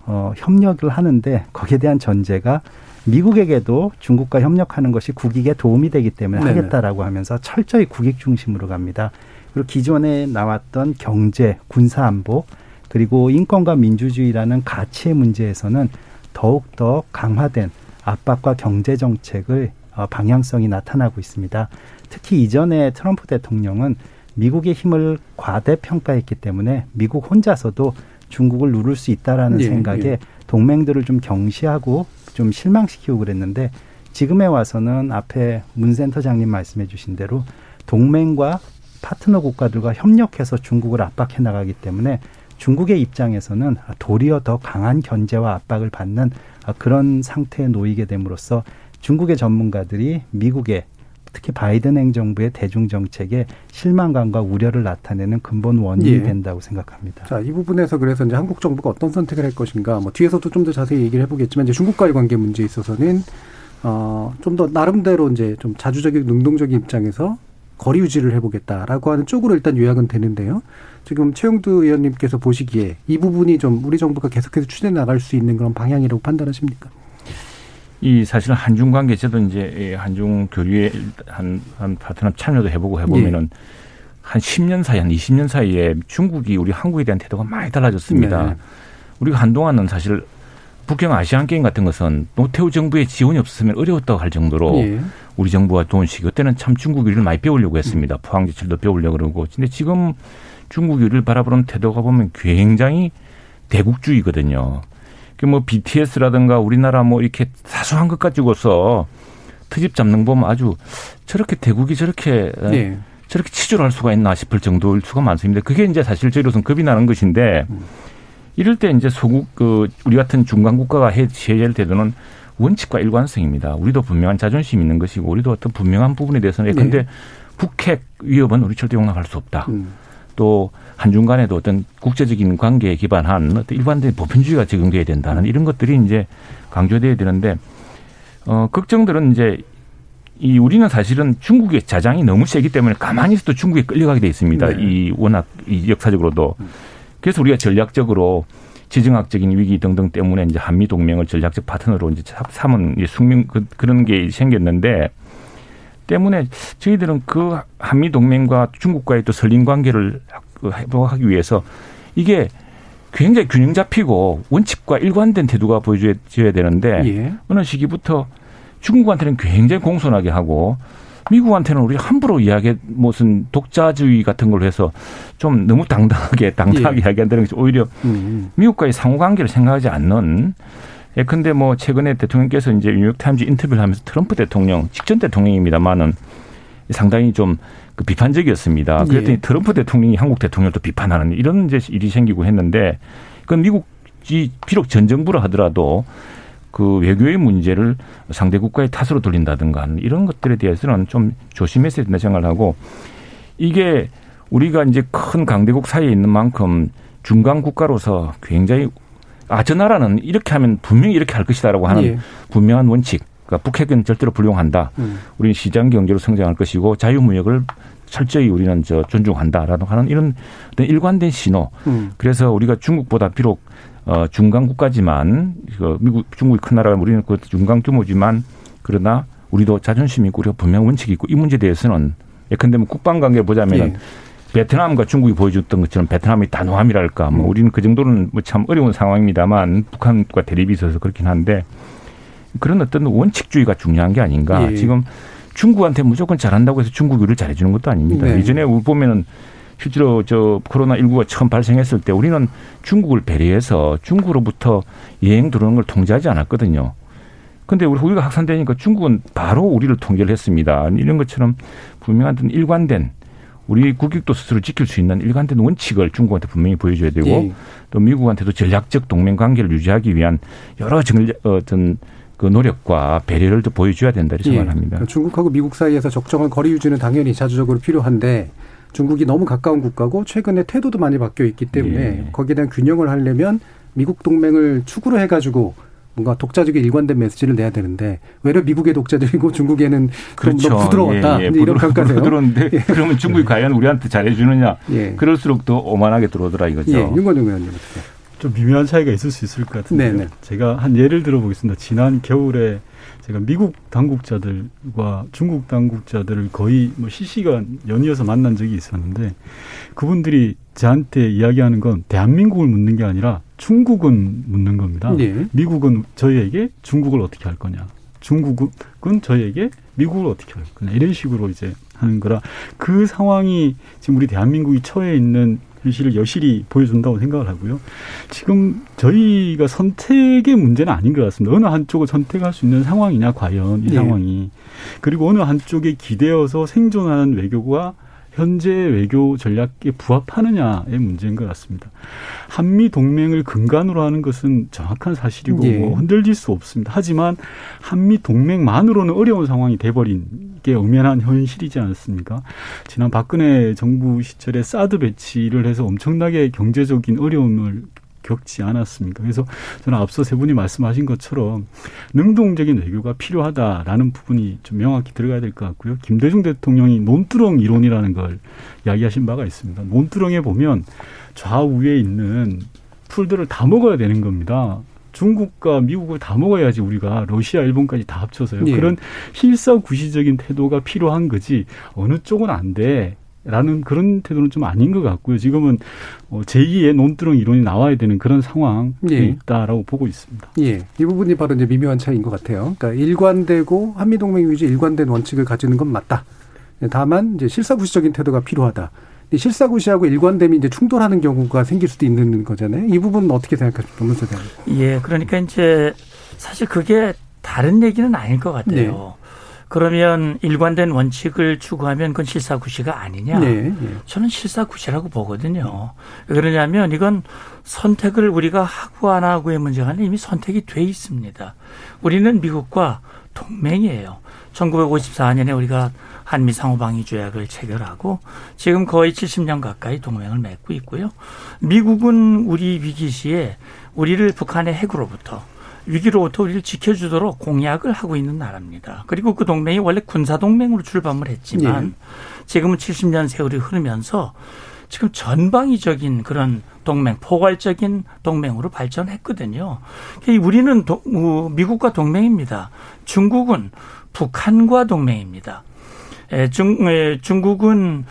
어, 협력을 하는데 거기에 대한 전제가 미국에게도 중국과 협력하는 것이 국익에 도움이 되기 때문에 네네. 하겠다라고 하면서 철저히 국익 중심으로 갑니다. 그리고 기존에 나왔던 경제, 군사 안보, 그리고 인권과 민주주의라는 가치의 문제에서는 더욱더 강화된 압박과 경제 정책을 어, 방향성이 나타나고 있습니다. 특히 이전에 트럼프 대통령은 미국의 힘을 과대평가했기 때문에 미국 혼자서도 중국을 누를 수 있다라는 예, 생각에 예. 동맹들을 좀 경시하고 좀 실망시키고 그랬는데 지금에 와서는 앞에 문 센터장님 말씀해 주신 대로 동맹과 파트너 국가들과 협력해서 중국을 압박해 나가기 때문에 중국의 입장에서는 도리어 더 강한 견제와 압박을 받는 그런 상태에 놓이게 됨으로써 중국의 전문가들이 미국의 특히 바이든 행정부의 대중 정책에 실망감과 우려를 나타내는 근본 원인이 예. 된다고 생각합니다. 자, 이 부분에서 그래서 이제 한국 정부가 어떤 선택을 할 것인가, 뭐 뒤에서도 좀 더 자세히 얘기를 해보겠지만 이제 중국과의 관계 문제에 있어서는 어, 좀 더 나름대로 이제 좀 자주적인 능동적인 입장에서 거리 유지를 해보겠다라고 하는 쪽으로 일단 요약은 되는데요. 지금 최영두 의원님께서 보시기에 이 부분이 좀 우리 정부가 계속해서 추진해 나갈 수 있는 그런 방향이라고 판단하십니까? 이 사실 한중 관계 저도 이제 이 한중 교류에 한, 한 파트너 참여도 해보고 해보면은 한 10년 사이, 한 20년 사이에 중국이 우리 한국에 대한 태도가 많이 달라졌습니다. 네. 우리가 한동안은 사실 북경 아시안 게임 같은 것은 노태우 정부의 지원이 없었으면 어려웠다고 할 정도로 예. 우리 정부가 돈씩 그때는 참 중국 요리를 많이 배우려고 했습니다. 포항지철도 배우려고 그러고. 근데 지금 중국 요리를 바라보는 태도가 보면 굉장히 대국주의거든요. 그뭐 BTS라든가 우리나라 뭐 이렇게 사소한 것 가지고서 트집 잡는 거 보면 아주 저렇게 대국이 저렇게 에, 네. 저렇게 치졸할 수가 있나 싶을 정도일 수가 많습니다. 그게 이제 사실 저희로서는 겁이 나는 것인데 이럴 때 이제 소국 그 우리 같은 중간 국가가 해 제재할 때도는 원칙과 일관성입니다. 우리도 분명한 자존심 있는 것이고 우리도 어떤 분명한 부분에 대해서는 네. 근데 북핵 위협은 우리 절대 용납할 수 없다. 음. 또 한중 간에도 어떤 국제적인 관계에 기반한 어떤 일관된 보편주의가 적용돼야 된다는 이런 것들이 이제 강조돼야 되는데 어 걱정들은 이제 이 우리는 사실은 중국의 자장이 너무 세기 때문에 가만히 있어도 중국에 끌려가게 돼 있습니다. 네. 이 워낙 이 역사적으로도 그래서 우리가 전략적으로 지정학적인 위기 등등 때문에 이제 한미 동맹을 전략적 파트너로 이제 삼- 삼은 이제 숙명 그, 그런 게 생겼는데 때문에 저희들은 그 한미 동맹과 중국과의 또 설린 관계를 회복하기 위해서 이게 굉장히 균형 잡히고 원칙과 일관된 태도가 보여줘야 되는데 예. 어느 시기부터 중국한테는 굉장히 공손하게 하고 미국한테는 우리 함부로 이야기 무슨 독자주의 같은 걸로 해서 좀 너무 당당하게 당당하게 예. 이야기한다는 것이 오히려 음. 미국과의 상호 관계를 생각하지 않는 예컨대 뭐 최근에 대통령께서 이제 뉴욕타임즈 인터뷰를 하면서 트럼프 대통령 직전 대통령입니다만은 상당히 좀 그 비판적이었습니다. 그랬더니 예. 트럼프 대통령이 한국 대통령을 또 비판하는 이런 이제 일이 생기고 했는데 그건 미국이 비록 전 정부라 하더라도 그 외교의 문제를 상대 국가의 탓으로 돌린다든가 이런 것들에 대해서는 좀 조심했어야 된다 생각을 하고 이게 우리가 이제 큰 강대국 사이에 있는 만큼 중간 국가로서 굉장히 아, 저 나라는 이렇게 하면 분명히 이렇게 할 것이다라고 하는 예. 분명한 원칙. 그러니까 북핵은 절대로 불용한다. 음. 우리는 시장 경제로 성장할 것이고 자유무역을 철저히 우리는 저 존중한다라고 하는 이런 일관된 신호. 음. 그래서 우리가 중국보다 비록 어 중간 국가지만 그 미국 중국이 큰 나라가 우리는 그 중간 규모지만 그러나 우리도 자존심 있고 우리가 분명 원칙이 있고 이 문제에 대해서는 예컨대 뭐 국방 관계 보자면은 예. 베트남과 중국이 보여줬던 것처럼 베트남이 단호함이랄까 음. 뭐 우리는 그 정도는 뭐 참 어려운 상황입니다만 북한과 대립이 있어서 그렇긴 한데 그런 어떤 원칙주의가 중요한 게 아닌가 예. 지금 중국한테 무조건 잘한다고 해서 중국 요리를 잘해주는 것도 아닙니다. 네. 예전에 우리 보면은 실제로 저 코로나 19가 처음 발생했을 때 우리는 중국을 배려해서 중국으로부터 여행 들어오는 걸 통제하지 않았거든요. 근데 우리 후기가 확산되니까 중국은 바로 우리를 통제를 했습니다. 이런 것처럼 분명한 일관된 우리 국익도 스스로 지킬 수 있는 일관된 원칙을 중국한테 분명히 보여줘야 되고 예. 또 미국한테도 전략적 동맹 관계를 유지하기 위한 여러 정, 어떤 그 노력과 배려를 또 보여줘야 된다 이렇게 예. 생각합니다. 그러니까 중국하고 미국 사이에서 적정한 거리 유지는 당연히 자주적으로 필요한데 중국이 너무 가까운 국가고 최근에 태도도 많이 바뀌어 있기 때문에 예. 거기에 대한 균형을 하려면 미국 동맹을 축으로 해가지고 뭔가 독자적인 일관된 메시지를 내야 되는데 외려 미국의 독자적이고 중국에는 그렇죠. 너무 부드러웠다 예, 예. 이런 평가세요. 부드러운데 예. 그러면 중국이 과연 우리한테 잘해주느냐? 예. 그럴수록 더 오만하게 들어오더라 이거죠. 예. 윤건영 의원님. 좀 미묘한 차이가 있을 수 있을 것 같은데 네, 네. 제가 한 예를 들어보겠습니다. 지난 겨울에 제가 미국 당국자들과 중국 당국자들을 거의 뭐 실시간 연이어서 만난 적이 있었는데 그분들이 저한테 이야기하는 건 대한민국을 묻는 게 아니라 중국은 묻는 겁니다. 네. 미국은 저희에게 중국을 어떻게 할 거냐. 중국은 저희에게 미국을 어떻게 할 거냐. 이런 식으로 이제 하는 거라 그 상황이 지금 우리 대한민국이 처해 있는 현실을 여실히 보여준다고 생각을 하고요. 지금 저희가 선택의 문제는 아닌 것 같습니다. 어느 한쪽을 선택할 수 있는 상황이냐, 과연 이 네. 상황이. 그리고 어느 한쪽에 기대어서 생존하는 외교가 현재 외교 전략에 부합하느냐의 문제인 것 같습니다. 한미 동맹을 근간으로 하는 것은 정확한 사실이고 예. 뭐 흔들릴 수 없습니다. 하지만 한미 동맹만으로는 어려운 상황이 돼버린 게 엄연한 현실이지 않습니까? 지난 박근혜 정부 시절에 사드 배치를 해서 엄청나게 경제적인 어려움을 겪지 않았습니까? 그래서 저는 앞서 세 분이 말씀하신 것처럼 능동적인 외교가 필요하다라는 부분이 좀 명확히 들어가야 될 것 같고요. 김대중 대통령이 논두렁 이론이라는 걸 이야기하신 바가 있습니다. 논두렁에 보면 좌우에 있는 풀들을 다 먹어야 되는 겁니다. 중국과 미국을 다 먹어야지 우리가 러시아, 일본까지 다 합쳐서요. 예. 그런 실사구시적인 태도가 필요한 거지 어느 쪽은 안 돼. 라는 그런 태도는 좀 아닌 것 같고요. 지금은 어, 제2의 논두렁 이론이 나와야 되는 그런 상황이 예. 있다라고 보고 있습니다. 예. 이 부분이 바로 이제 미묘한 차이인 것 같아요. 그러니까 일관되고 한미동맹 유지 일관된 원칙을 가지는 건 맞다. 다만 이제 실사구시적인 태도가 필요하다. 실사구시하고 일관됨이 이제 충돌하는 경우가 생길 수도 있는 거잖아요. 이 부분은 어떻게 생각하십니까, 문서장? 예, 그러니까 이제 사실 그게 다른 얘기는 아닐 것 같아요. 네. 그러면 일관된 원칙을 추구하면 그건 실사구시가 아니냐? 네, 네. 저는 실사구시라고 보거든요. 왜 그러냐면 이건 선택을 우리가 하고 안 하고의 문제가 아니라 이미 선택이 돼 있습니다. 우리는 미국과 동맹이에요. 1954년에 우리가 한미 상호방위 조약을 체결하고 지금 거의 70년 가까이 동맹을 맺고 있고요. 미국은 우리 위기 시에 우리를 북한의 핵으로부터 위기로부터 우리를 지켜주도록 공약을 하고 있는 나라입니다. 그리고 그 동맹이 원래 군사 동맹으로 출범을 했지만 네. 지금은 70년 세월이 흐르면서 지금 전방위적인 그런 동맹, 포괄적인 동맹으로 발전했거든요. 우리는 도, 어, 미국과 동맹입니다. 중국은 북한과 동맹입니다. 중, 중국은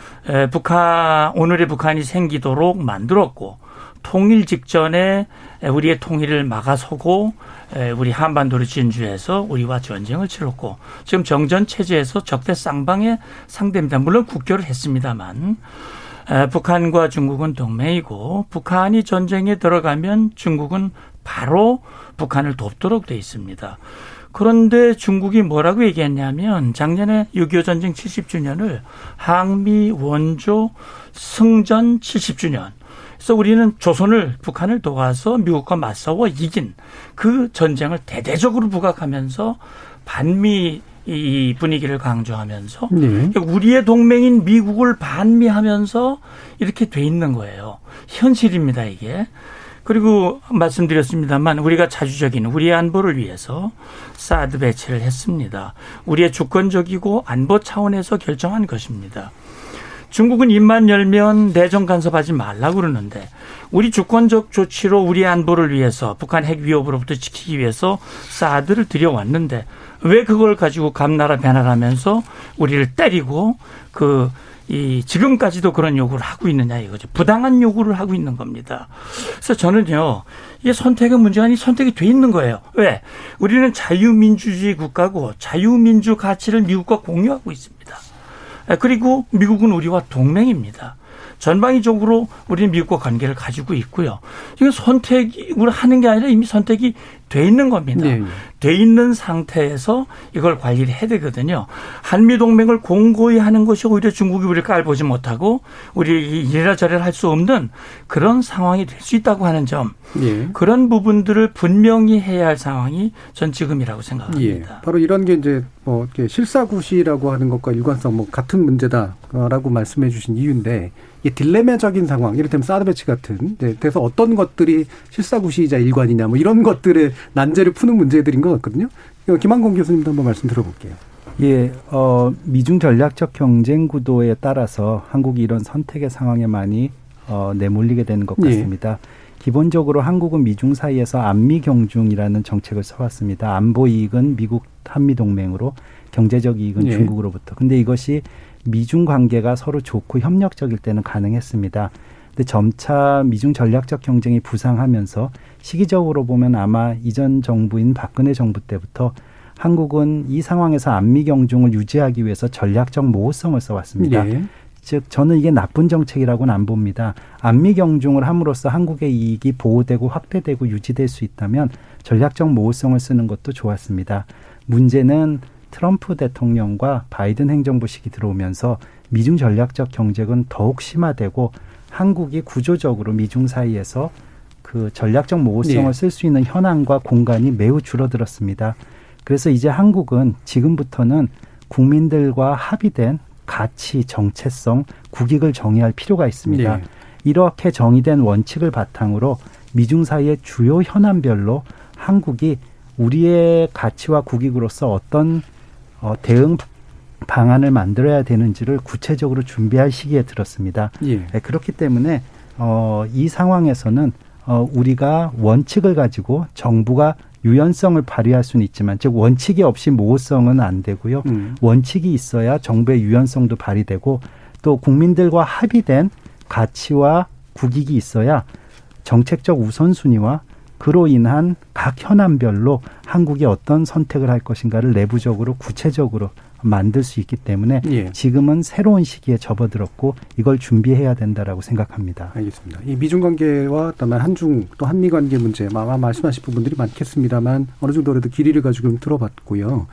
북한, 오늘의 북한이 생기도록 만들었고, 통일 직전에 우리의 통일을 막아서고 우리 한반도를 진주해서 우리와 전쟁을 치렀고 지금 정전 체제에서 적대 쌍방의 상대입니다. 물론 국교를 했습니다만 북한과 중국은 동맹이고 북한이 전쟁에 들어가면 중국은 바로 북한을 돕도록 돼 있습니다. 그런데 중국이 뭐라고 얘기했냐면 작년에 6.25 전쟁 70주년을 항미 원조 승전 70주년 그래서 우리는 조선을 북한을 도와서 미국과 맞서워 이긴 그 전쟁을 대대적으로 부각하면서 반미 이 분위기를 강조하면서 네. 우리의 동맹인 미국을 반미하면서 이렇게 돼 있는 거예요. 현실입니다, 이게. 그리고 말씀드렸습니다만 우리가 자주적인 우리의 안보를 위해서 사드 배치를 했습니다. 우리의 주권적이고 안보 차원에서 결정한 것입니다. 중국은 입만 열면 내정 간섭하지 말라고 그러는데 우리 주권적 조치로 우리 안보를 위해서 북한 핵 위협으로부터 지키기 위해서 사드를 들여왔는데 왜 그걸 가지고 감나라 배나라면서 우리를 때리고 그 이 지금까지도 그런 요구를 하고 있느냐 이거죠. 부당한 요구를 하고 있는 겁니다. 그래서 저는요. 이게 선택의 문제가 아니 선택이 돼 있는 거예요. 왜? 우리는 자유민주주의 국가고 자유민주 가치를 미국과 공유하고 있습니다. 그리고 미국은 우리와 동맹입니다. 전방위적으로 우리는 미국과 관계를 가지고 있고요. 이건 선택을 하는 게 아니라 이미 선택이 돼 있는 겁니다. 네. 돼 있는 상태에서 이걸 관리를 해야 되거든요. 한미 동맹을 공고히 하는 것이 오히려 중국이 우리를 깔보지 못하고 우리 이래라 저래라 할 수 없는 그런 상황이 될 수 있다고 하는 점. 예. 그런 부분들을 분명히 해야 할 상황이 전 지금이라고 생각합니다. 예. 바로 이런 게 이제 뭐 실사구시라고 하는 것과 일관성 뭐 같은 문제다라고 말씀해 주신 이유인데 이 딜레마적인 상황, 이를테면 사드 배치 같은, 네, 그래서 어떤 것들이 실사구시이자 일관이냐, 뭐 이런 것들의 난제를 푸는 문제들인 것 같거든요. 김한공 교수님도 한번 말씀 들어볼게요. 예, 어, 미중 전략적 경쟁 구도에 따라서 한국이 이런 선택의 상황에 많이 어, 내몰리게 되는 것 예. 같습니다. 예. 기본적으로 한국은 미중 사이에서 안미 경중이라는 정책을 써왔습니다. 안보 이익은 미국 한미 동맹으로 경제적 이익은 예. 중국으로부터. 근데 이것이 미중 관계가 서로 좋고 협력적일 때는 가능했습니다. 근데 점차 미중 전략적 경쟁이 부상하면서 시기적으로 보면 아마 이전 정부인 박근혜 정부 때부터 한국은 이 상황에서 안미 경중을 유지하기 위해서 전략적 모호성을 써왔습니다. 네. 즉 저는 이게 나쁜 정책이라고는 안 봅니다. 안미 경중을 함으로써 한국의 이익이 보호되고 확대되고 유지될 수 있다면 전략적 모호성을 쓰는 것도 좋았습니다. 문제는 트럼프 대통령과 바이든 행정부 시기 들어오면서 미중 전략적 경쟁은 더욱 심화되고 한국이 구조적으로 미중 사이에서 그 전략적 모호성을 네. 쓸수 있는 현황과 공간이 매우 줄어들었습니다. 그래서 이제 한국은 지금부터는 국민들과 합의된 가치, 정체성, 국익을 정의할 필요가 있습니다. 네. 이렇게 정의된 원칙을 바탕으로 미중 사이의 주요 현안별로 한국이 우리의 가치와 국익으로서 어떤 어, 대응 방안을 만들어야 되는지를 구체적으로 준비할 시기에 들었습니다. 예. 네, 그렇기 때문에 어, 이 상황에서는 어, 우리가 원칙을 가지고 정부가 유연성을 발휘할 수는 있지만 즉 원칙이 없이 모호성은 안 되고요. 음. 원칙이 있어야 정부의 유연성도 발휘되고 또 국민들과 합의된 가치와 국익이 있어야 정책적 우선순위와 그로 인한 각 현안별로 한국이 어떤 선택을 할 것인가를 내부적으로 구체적으로 만들 수 있기 때문에 예. 지금은 새로운 시기에 접어들었고 이걸 준비해야 된다라고 생각합니다. 알겠습니다. 이 미중 관계와 또한 한중 또 한미 관계 문제 아마 말씀하실 부분들이 많겠습니다만 어느 정도 그래도 길이를 가지고 좀 들어봤고요.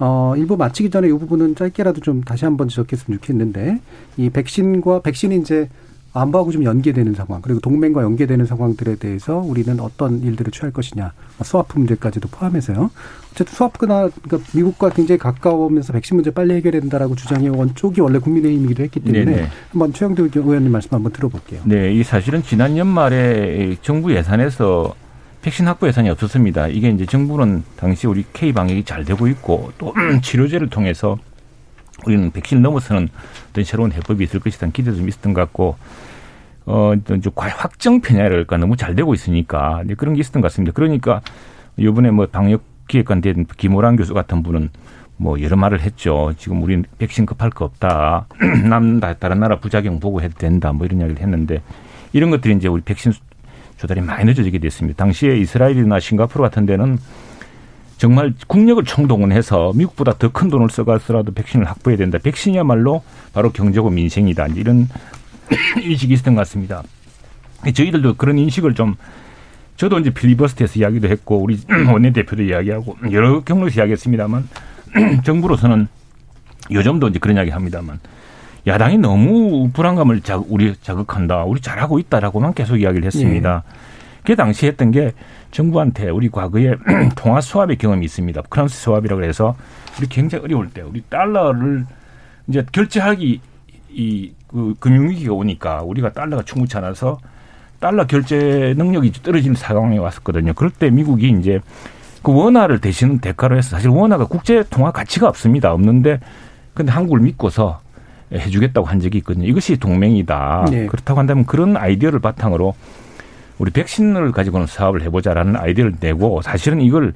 어, 일부 마치기 전에 이 부분은 짧게라도 좀 다시 한번 지적했으면 좋겠는데 이 백신과 백신이 이제 안보하고 좀 연계되는 상황 그리고 동맹과 연계되는 상황들에 대해서 우리는 어떤 일들을 취할 것이냐 스와프 문제까지도 포함해서요. 어쨌든 스와프나 그러니까 미국과 굉장히 가까우면서 백신 문제 빨리 해결해야 된다라고 주장해온 쪽이 원래 국민의힘이기도 했기 때문에 네네. 한번 최영두 의원님 말씀 한번 들어볼게요. 네, 이 사실은 지난 연말에 정부 예산에서 백신 확보 예산이 없었습니다. 이게 이제 정부는 당시 우리 K 방역이 잘 되고 있고 또 치료제를 통해서 우리는 백신 넘어서는 어떤 새로운 해법이 있을 것이라는 기대도 좀 있었던 것 같고 어, 이제 확정 편향이랄까 너무 잘 되고 있으니까 그런 게 있었던 것 같습니다. 그러니까 이번에 뭐 방역 기획관 된 김호랑 교수 같은 분은 뭐 여러 말을 했죠. 지금 우리는 백신 급할 거 없다. 남 다른 나라 부작용 보고 해도 된다. 뭐 이런 이야기를 했는데 이런 것들이 이제 우리 백신 조달이 많이 늦어지게 됐습니다. 당시에 이스라엘이나 싱가포르 같은 데는 정말 국력을 총동원해서 미국보다 더 큰 돈을 써가서라도 백신을 확보해야 된다. 백신이야말로 바로 경제고 민생이다. 이런 인식이 있었던 것 같습니다. 저희들도 그런 인식을 좀 저도 이제 필리버스트에서 이야기도 했고 우리 원내대표도 이야기하고 여러 경로에서 이야기했습니다만 정부로서는 요즘도 이제 그런 이야기 합니다만 야당이 너무 불안감을 자, 우리 자극한다. 우리 잘하고 있다라고만 계속 이야기를 했습니다. 예. 그 당시 했던 게 정부한테 우리 과거에 통화 수합의 경험이 있습니다. 프랑스 수합이라고 해서 우리 굉장히 어려울 때 우리 달러를 이제 결제하기 이 그 금융위기가 오니까 우리가 달러가 충분치 않아서 달러 결제 능력이 떨어지는 상황에 왔었거든요. 그럴 때 미국이 이제 그 원화를 대신 대가로 해서 사실 원화가 국제 통화 가치가 없습니다. 없는데 근데 한국을 믿고서 해주겠다고 한 적이 있거든요. 이것이 동맹이다. 네. 그렇다고 한다면 그런 아이디어를 바탕으로 우리 백신을 가지고는 사업을 해보자라는 아이디어를 내고 사실은 이걸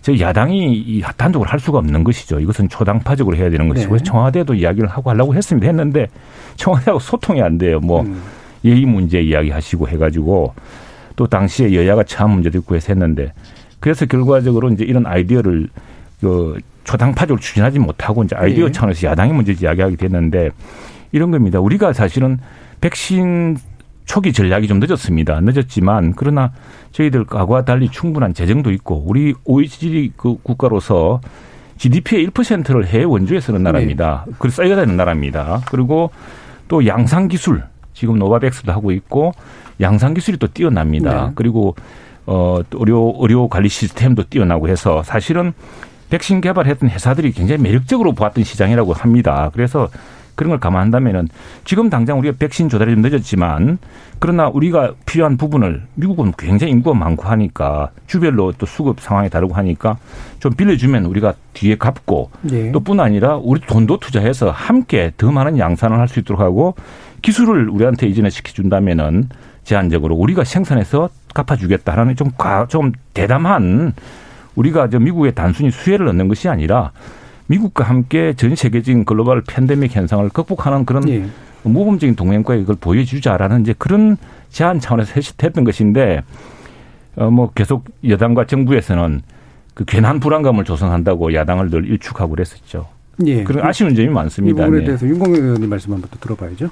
저 야당이 단독으로 할 수가 없는 것이죠. 이것은 초당파적으로 해야 되는 것이고 네. 청와대도 이야기를 하고 하려고 했습니다. 했는데 청와대하고 소통이 안 돼요. 뭐 음. 예의 문제 이야기하시고 해가지고 또 당시에 여야가 처한 문제도 있고 해서 했는데 그래서 결과적으로 이제 이런 아이디어를 그 초당파적으로 추진하지 못하고 이제 아이디어 네. 차원에서 야당이 문제 이야기하게 됐는데 이런 겁니다. 우리가 사실은 백신 초기 전략이 좀 늦었습니다. 늦었지만 그러나 저희들 과거와 달리 충분한 재정도 있고 우리 OECD 그 국가로서 GDP의 1%를 해외 원조에 쓰는 나라입니다. 네. 그 써야 되는 나라입니다. 그리고 또 양산 기술 지금 노바백스도 하고 있고 양산 기술이 또 뛰어납니다. 네. 그리고 어 의료 의료 관리 시스템도 뛰어나고 해서 사실은 백신 개발했던 회사들이 굉장히 매력적으로 보았던 시장이라고 합니다. 그래서 그런 걸 감안한다면은 지금 당장 우리가 백신 조달이 좀 늦었지만 그러나 우리가 필요한 부분을 미국은 굉장히 인구가 많고 하니까 주별로 또 수급 상황이 다르고 하니까 좀 빌려주면 우리가 뒤에 갚고 네. 또뿐 아니라 우리 돈도 투자해서 함께 더 많은 양산을 할 수 있도록 하고 기술을 우리한테 이전에 시켜준다면은 제한적으로 우리가 생산해서 갚아주겠다 라는 좀, 좀 대담한 우리가 저 미국의 단순히 수혜를 얻는 것이 아니라 미국과 함께 전 세계적인 글로벌 팬데믹 현상을 극복하는 그런 예. 모범적인 동맹과에 이걸 보여주자라는 이제 그런 제한 차원에서 했던 것인데 어뭐 계속 여당과 정부에서는 그 괜한 불안감을 조성한다고 야당을 늘 일축하고 그랬었죠. 예. 그런 아쉬운 점이 많습니다. 이 부분에 네. 대해서 윤공영 의원님 말씀 한번 또 들어봐야죠.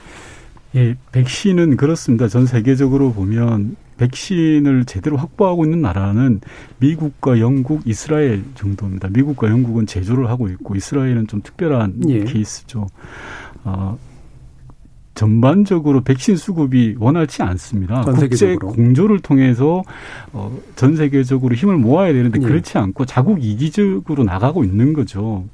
예, 백신은 그렇습니다. 전 세계적으로 보면 백신을 제대로 확보하고 있는 나라는 미국과 영국, 이스라엘 정도입니다. 미국과 영국은 제조를 하고 있고 이스라엘은 좀 특별한 예. 케이스죠. 어, 전반적으로 백신 수급이 원활치 않습니다. 국제 공조를 통해서 어, 전 세계적으로 힘을 모아야 되는데 예. 그렇지 않고 자국 이기적으로 나가고 있는 거죠.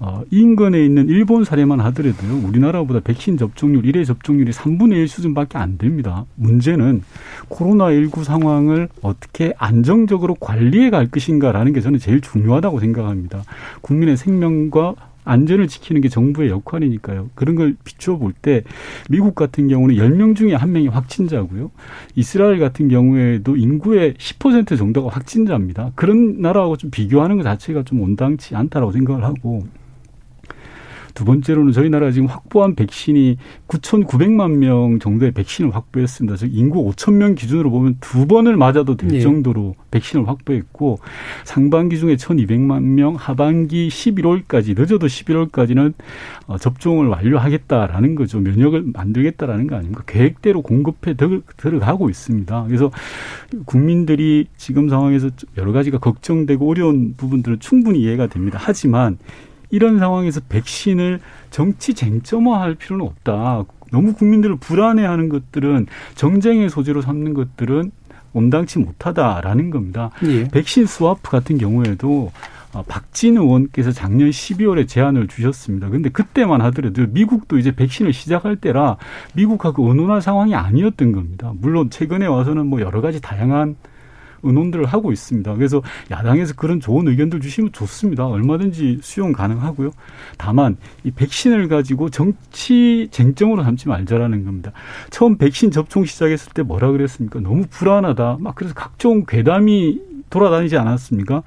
어, 인근에 있는 일본 사례만 하더라도요, 우리나라보다 백신 접종률, 일회 접종률이 3분의 1 수준밖에 안 됩니다. 문제는 코로나19 상황을 어떻게 안정적으로 관리해 갈 것인가라는 게 저는 제일 중요하다고 생각합니다. 국민의 생명과 안전을 지키는 게 정부의 역할이니까요. 그런 걸 비추어 볼 때 미국 같은 경우는 10명 중에 한 명이 확진자고요. 이스라엘 같은 경우에도 인구의 10% 정도가 확진자입니다. 그런 나라하고 좀 비교하는 것 자체가 좀 온당치 않다라고 생각을 하고 두 번째로는 저희 나라가 지금 확보한 백신이 9,900만 명 정도의 백신을 확보했습니다. 즉 인구 5천 명 기준으로 보면 두 번을 맞아도 될 네. 정도로 백신을 확보했고 상반기 중에 1,200만 명, 하반기 11월까지 늦어도 11월까지는 어, 접종을 완료하겠다라는 거죠. 면역을 만들겠다라는 거 아닙니까? 계획대로 공급해 들어가고 있습니다. 그래서 국민들이 지금 상황에서 여러 가지가 걱정되고 어려운 부분들은 충분히 이해가 됩니다. 하지만 이런 상황에서 백신을 정치 쟁점화할 필요는 없다. 너무 국민들을 불안해하는 것들은 정쟁의 소재로 삼는 것들은 온당치 못하다라는 겁니다. 예. 백신 스와프 같은 경우에도 어, 박진 의원께서 작년 12월에 제안을 주셨습니다. 근데 그때만 하더라도 미국도 이제 백신을 시작할 때라 미국하고 의논할 상황이 아니었던 겁니다. 물론 최근에 와서는 뭐 여러 가지 다양한 의논들을 하고 있습니다. 그래서 야당에서 그런 좋은 의견들 주시면 좋습니다. 얼마든지 수용 가능하고요. 다만 이 백신을 가지고 정치 쟁점으로 삼지 말자라는 겁니다. 처음 백신 접종 시작했을 때 뭐라 그랬습니까? 너무 불안하다. 막 그래서 각종 괴담이 돌아다니지 않았습니까?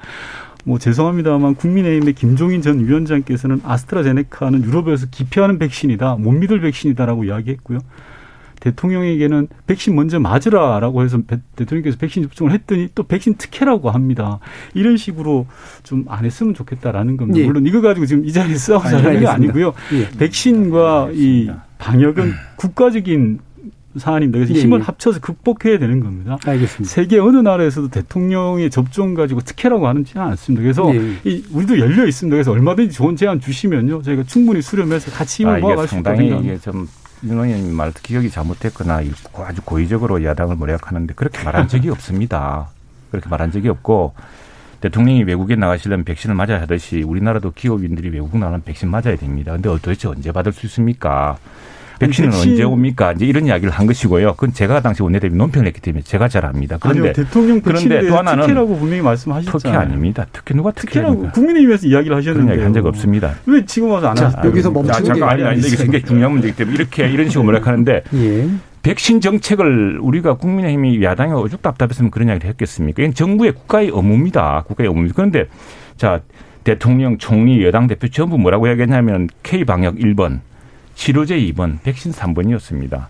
뭐 죄송합니다만 국민의힘의 김종인 전 위원장께서는 아스트라제네카는 유럽에서 기피하는 백신이다, 못 믿을 백신이다라고 이야기했고요. 대통령에게는 백신 먼저 맞으라라고 해서 대통령께서 백신 접종을 했더니 또 백신 특혜라고 합니다. 이런 식으로 좀 안 했으면 좋겠다라는 겁니다. 예. 물론 이거 가지고 지금 이 자리에 싸우자는 게 아니고요. 예. 백신과 네, 이 방역은 음. 국가적인 사안입니다. 그래서 예, 힘을 예. 합쳐서 극복해야 되는 겁니다. 알겠습니다. 세계 어느 나라에서도 대통령의 접종 가지고 특혜라고 하는지 않습니다. 그래서 예. 이 우리도 열려 있습니다. 그래서 얼마든지 좋은 제안 주시면요, 저희가 충분히 수렴해서 같이 힘을 아, 모아갈 수 있다고 생각합니다. 이게 좀 윤 의원님 말 기억이 잘못됐거나 아주 고의적으로 야당을 모략하는데 그렇게 말한 적이 없습니다. 그렇게 말한 적이 없고 대통령이 외국에 나가시려면 백신을 맞아야 하듯이 우리나라도 기업인들이 외국 나가면 백신 맞아야 됩니다. 근데 도대체 언제 받을 수 있습니까? 백신은 백신... 언제 옵니까? 이제 이런 이야기를 한 것이고요. 그건 제가 당시 원내대표 논평을 했기 때문에 제가 잘 압니다. 그런데 아니요, 대통령 그런데 또 하나는 특혜라고 분명히 말씀하셨잖아요. 특혜 아닙니다. 특혜 누가 특혜라고 국민의힘에서 이야기를 하셨는데 그런 이야기 한적 없습니다. 왜 지금 와서 안 하세요? 여기서 멈추는 잠깐 아니 아니 이게 굉장히 중요한 문제이기 때문에 이렇게 이런 식으로 뭐라하는데 예. 백신 정책을 우리가 국민의힘이 야당이 오죽 답답했으면 그런 이야기를 했겠습니까? 이건 정부의 국가의 의무입니다. 국가의 의무입니다. 그런데 자 대통령, 총리, 여당 대표 전부 뭐라고 이야기했냐면 K 방역 1번, 치료제 2번, 백신 3번이었습니다.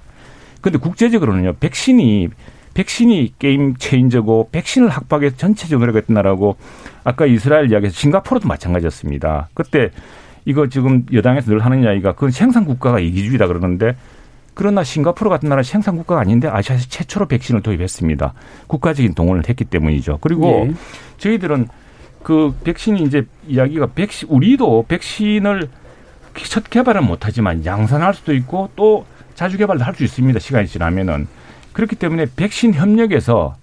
그런데 국제적으로는요, 백신이 백신이 게임 체인저고 백신을 확보하기 전체적으로 노력했던 나라고 아까 이스라엘 이야기에서 싱가포르도 마찬가지였습니다. 그때 이거 지금 여당에서 늘 하는 이야기가 그건 생산 국가가 이기주의다 그러는데 그러나 싱가포르 같은 나라 생산 국가가 아닌데 아시아에서 최초로 백신을 도입했습니다. 국가적인 동원을 했기 때문이죠. 그리고 예. 저희들은 그 백신이 이제 이야기가 백신 우리도 백신을 첫 개발은 못하지만 양산할 수도 있고 또 자주 개발도 할 수 있습니다. 시간이 지나면은 그렇기 때문에 백신 협력에서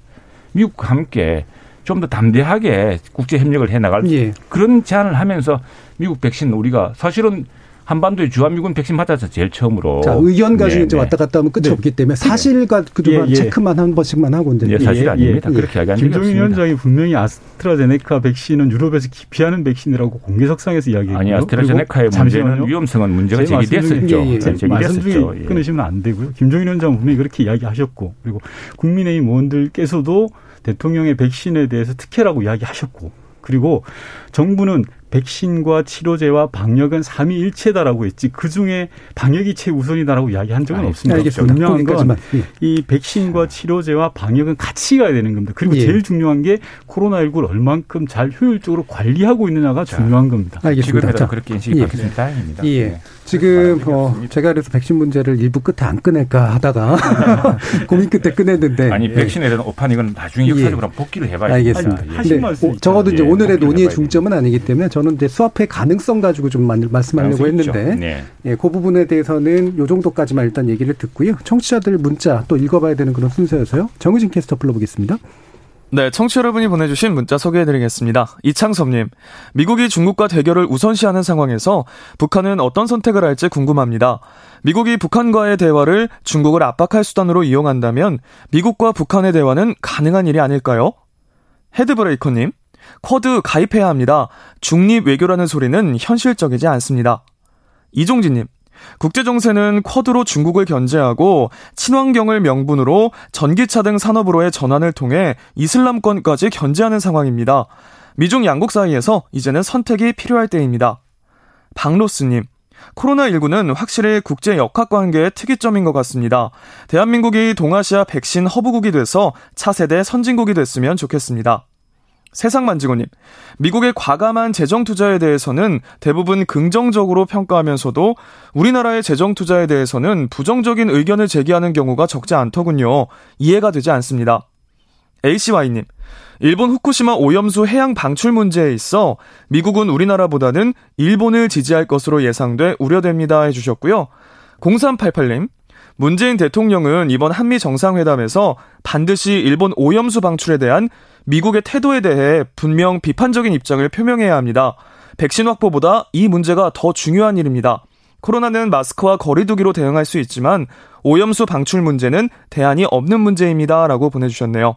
미국과 함께 좀 더 담대하게 국제 협력을 해 나갈 예. 그런 제안을 하면서 미국 백신 우리가 사실은 한반도에 주한미군 백신 맞아서 제일 처음으로 자, 의견 가지고 네, 이제 네. 왔다 갔다 하면 끝이 네. 없기 때문에 사실과 그동안 예, 예. 체크만 한 번씩만 하고 이제 예, 사실 아닙니다. 그렇게 이야기한 적이 김종인. 위원장이 분명히 아스트라제네카 백신은 유럽에서 기피하는 백신이라고 공개석상에서 이야기했고요. 아니 아스트라제네카의 문제는 잠시만요. 위험성은 문제가 제 제기됐었죠. 예, 제 말씀 중에 제기됐었죠. 예. 끊으시면 안 되고요. 김종인 위원장은 분명히 그렇게 이야기하셨고 그리고 국민의힘 의원들께서도 대통령의 백신에 대해서 특혜라고 이야기하셨고 그리고 정부는 백신과 치료제와 방역은 삼위일체다라고 했지 그 중에 방역이 최우선이다라고 이야기한 적은 아, 없습니다. 알겠습니다. 분명한 건 거기까지만. 예. 이 백신과 치료제와 방역은 같이 가야 되는 겁니다. 그리고 예. 제일 중요한 게 코로나19를 얼만큼 잘 효율적으로 관리하고 있느냐가 중요한 겁니다. 알겠습니다. 지금이라도 자, 그렇게 인식이 예. 바뀌었으면 다행입니다. 예. 네. 지금 어, 제가 그래서 백신 문제를 일부 끝에 안 꺼낼까 하다가 고민 끝에 꺼냈는데 아니 예. 백신에 대한 오판 이건 나중에 역사적으로 복귀를 해봐야 알겠습니다. 됩니다. 하신 근데 말씀 오- 적어도 이제 예, 오늘의 논의의 중점은 아니기 때문에 저는 이제 수합의 가능성 가지고 좀 말- 말씀하려고. 했는데 네. 예, 그 부분에 대해서는 요 정도까지만 일단 얘기를 듣고요. 청취자들 문자 또 읽어봐야 되는 그런 순서여서요. 정우진 캐스터 불러보겠습니다. 네, 청취 여러분이 보내주신 문자 소개해드리겠습니다. 이창섭님, 미국이 중국과 대결을 우선시하는 상황에서 북한은 어떤 선택을 할지 궁금합니다. 미국이 북한과의 대화를 중국을 압박할 수단으로 이용한다면 미국과 북한의 대화는 가능한 일이 아닐까요? 헤드브레이커님, 쿼드 가입해야 합니다. 중립 외교라는 소리는 현실적이지 않습니다. 이종진님, 국제정세는 쿼드로 중국을 견제하고 친환경을 명분으로 전기차 등 산업으로의 전환을 통해 이슬람권까지 견제하는 상황입니다. 미중 양국 사이에서 이제는 선택이 필요할 때입니다. 박로스님, 코로나19는 확실히 국제 역학 관계의 특이점인 것 같습니다. 대한민국이 동아시아 백신 허브국이 돼서 차세대 선진국이 됐으면 좋겠습니다. 세상만지고님, 미국의 과감한 재정 투자에 대해서는 대부분 긍정적으로 평가하면서도 우리나라의 재정 투자에 대해서는 부정적인 의견을 제기하는 경우가 적지 않더군요. 이해가 되지 않습니다. ACY님, 일본 후쿠시마 오염수 해양 방출 문제에 있어 미국은 우리나라보다는 일본을 지지할 것으로 예상돼 우려됩니다 해주셨고요. 0388님, 문재인 대통령은 이번 한미 정상회담에서 반드시 일본 오염수 방출에 대한 미국의 태도에 대해 분명 비판적인 입장을 표명해야 합니다. 백신 확보보다 이 문제가 더 중요한 일입니다. 코로나는 마스크와 거리두기로 대응할 수 있지만 오염수 방출 문제는 대안이 없는 문제입니다. 라고 보내주셨네요.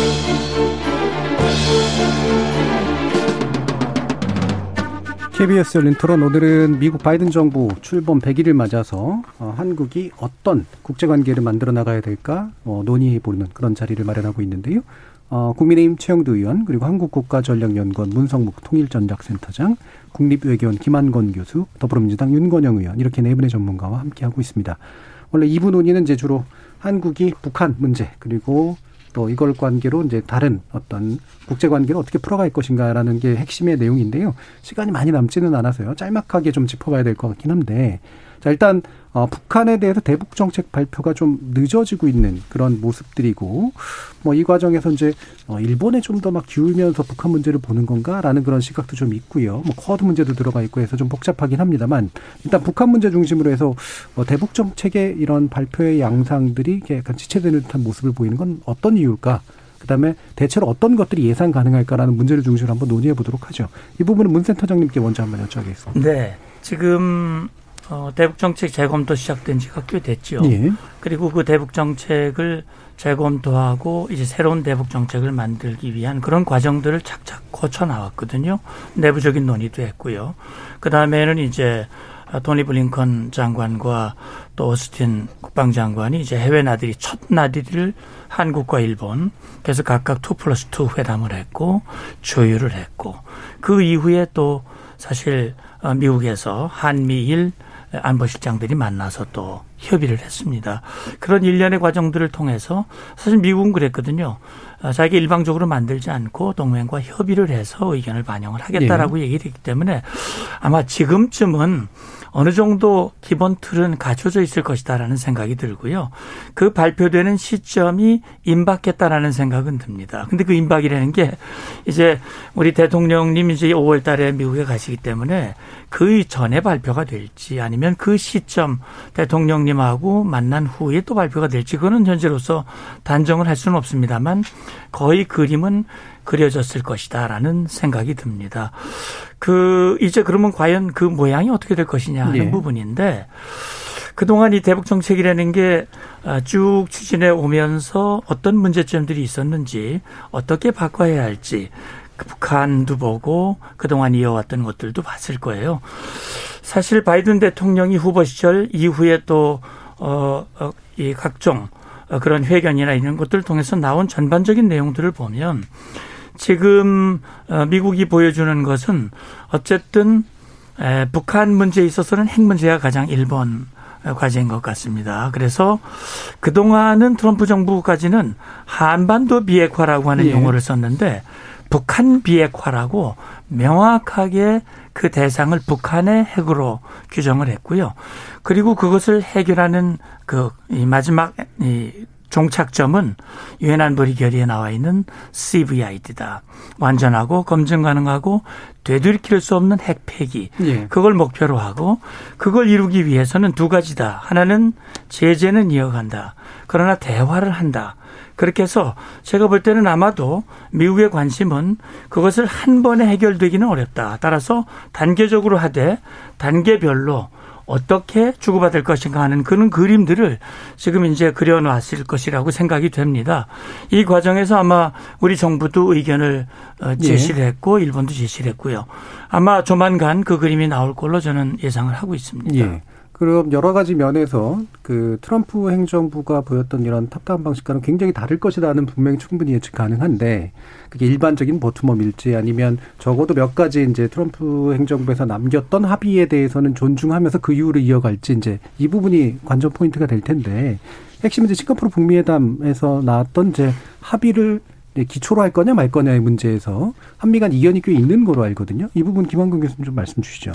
KBS 열린 토론 오늘은 미국 바이든 정부 출범 100일을 맞아서 어, 한국이 어떤 국제관계를 만들어 나가야 될까 어, 논의해 보는 그런 자리를 마련하고 있는데요. 어, 국민의힘 최영두 의원 그리고 한국국가전략연구원 문성묵 통일전략센터장 국립외교원 김한건 교수 더불어민주당 윤건영 의원 이렇게 네 분의 전문가와 함께하고 있습니다. 원래 2부 논의는 이제 주로 한국이 북한 문제 그리고 또 이걸 관계로 이제 다른 어떤 국제 관계를 어떻게 풀어갈 것인가라는 게 핵심의 내용인데요. 시간이 많이 남지는 않아서요. 짤막하게 좀 짚어봐야 될 것 같긴 한데. 자, 일단, 어, 북한에 대해서 대북 정책 발표가 좀 늦어지고 있는 그런 모습들이고, 뭐 이 과정에서 이제, 어, 일본에 좀 더 막 기울면서 북한 문제를 보는 건가라는 그런 시각도 좀 있고요. 뭐 쿼드 문제도 들어가 있고 해서 좀 복잡하긴 합니다만, 일단 북한 문제 중심으로 해서 어, 대북 정책의 이런 발표의 양상들이 약간 지체되는 듯한 모습을 보이는 건 어떤 이유일까? 그다음에 대체로 어떤 것들이 예상 가능할까라는 문제를 중심으로 한번 논의해 보도록 하죠. 이 부분은 문 센터장님께 먼저 한번 여쭤보겠습니다. 네. 지금 어, 대북 정책 재검토 시작된 지가 꽤 됐죠. 예. 그리고 그 대북 정책을 재검토하고 이제 새로운 대북 정책을 만들기 위한 그런 과정들을 착착 거쳐 나왔거든요. 내부적인 논의도 했고요. 그 다음에는 이제 토니 블링컨 장관과 또 오스틴 국방장관이 이제 해외 나들이 첫 나들이를 한국과 일본 그래서 각각 2 플러스 2 회담을 했고 조율을 했고 그 이후에 또 사실 어, 미국에서 한미일 안보실장들이 만나서 또 협의를 했습니다. 그런 일련의 과정들을 통해서 사실 미국은 그랬거든요. 어, 자기 일방적으로 만들지 않고 동맹과 협의를 해서 의견을 반영을 하겠다라고 예. 얘기를 했기 때문에 아마 지금쯤은 어느 정도 기본 틀은 갖춰져 있을 것이다라는 생각이 들고요. 그 발표되는 시점이 임박했다라는 생각은 듭니다. 근데 그 임박이라는 게 이제 우리 대통령님 이제 5월 달에 미국에 가시기 때문에 그 전에 발표가 될지 아니면 그 시점 대통령님하고 만난 후에 또 발표가 될지 그거는 현재로서 단정을 할 수는 없습니다만 거의 그림은 그려졌을 것이다라는 생각이 듭니다. 그 이제 그러면 과연 그 모양이 어떻게 될 것이냐 하는 네. 부분인데 그동안 이 대북 정책이라는 게쭉 아, 추진해 오면서 어떤 문제점들이 있었는지 어떻게 바꿔야 할지 그 북한도 보고 그동안 이어왔던 것들도 봤을 거예요. 사실 바이든 대통령이 후보 시절 이후에 또, 어, 어, 이 각종 그런 회견이나 이런 것들을 통해서 나온 전반적인 내용들을 보면 지금 어, 미국이 보여주는 것은 어쨌든 북한 문제에 있어서는 핵 문제가 가장 1번 과제인 것 같습니다. 그래서 그동안은 트럼프 정부까지는 한반도 비핵화라고 하는 예. 용어를 썼는데 북한 비핵화라고 명확하게 그 대상을 북한의 핵으로 규정을 했고요. 그리고 그것을 해결하는 그 마지막 이 종착점은 유엔 안보리 결의에 나와 있는 CVID다. 완전하고 검증 가능하고 되돌이킬 수 없는 핵 폐기. 예. 그걸 목표로 하고 그걸 이루기 위해서는 두 가지다. 하나는 제재는 이어간다. 그러나 대화를 한다. 그렇게 해서 제가 볼 때는 아마도 미국의 관심은 그것을 한 번에 해결되기는 어렵다. 따라서 단계적으로 하되 단계별로 어떻게 주고받을 것인가 하는 그런 그림들을 지금 이제 그려놨을 것이라고 생각이 됩니다. 이 과정에서 아마 우리 정부도 의견을 어, 예. 제시를 했고 일본도 제시를 했고요. 아마 조만간 그 그림이 나올 걸로 저는 예상을 하고 있습니다. 예. 그럼 여러 가지 면에서 그 트럼프 행정부가 보였던 이런 top-down 방식과는 굉장히 다를 것이라는 분명히 충분히 예측 가능한데 그게 일반적인 bottom-up일지 아니면 적어도 몇 가지 이제 트럼프 행정부에서 남겼던 합의에 대해서는 존중하면서 그 이후로 이어갈지 이제 이 부분이 관전 포인트가 될 텐데 핵심 이제 싱가포르 북미회담에서 나왔던 이제 합의를 기초로 할 거냐 말 거냐의 문제에서 한미 간 이견이 꽤 있는 거로 알거든요. 이 부분 김한근 교수님 좀 말씀 주시죠.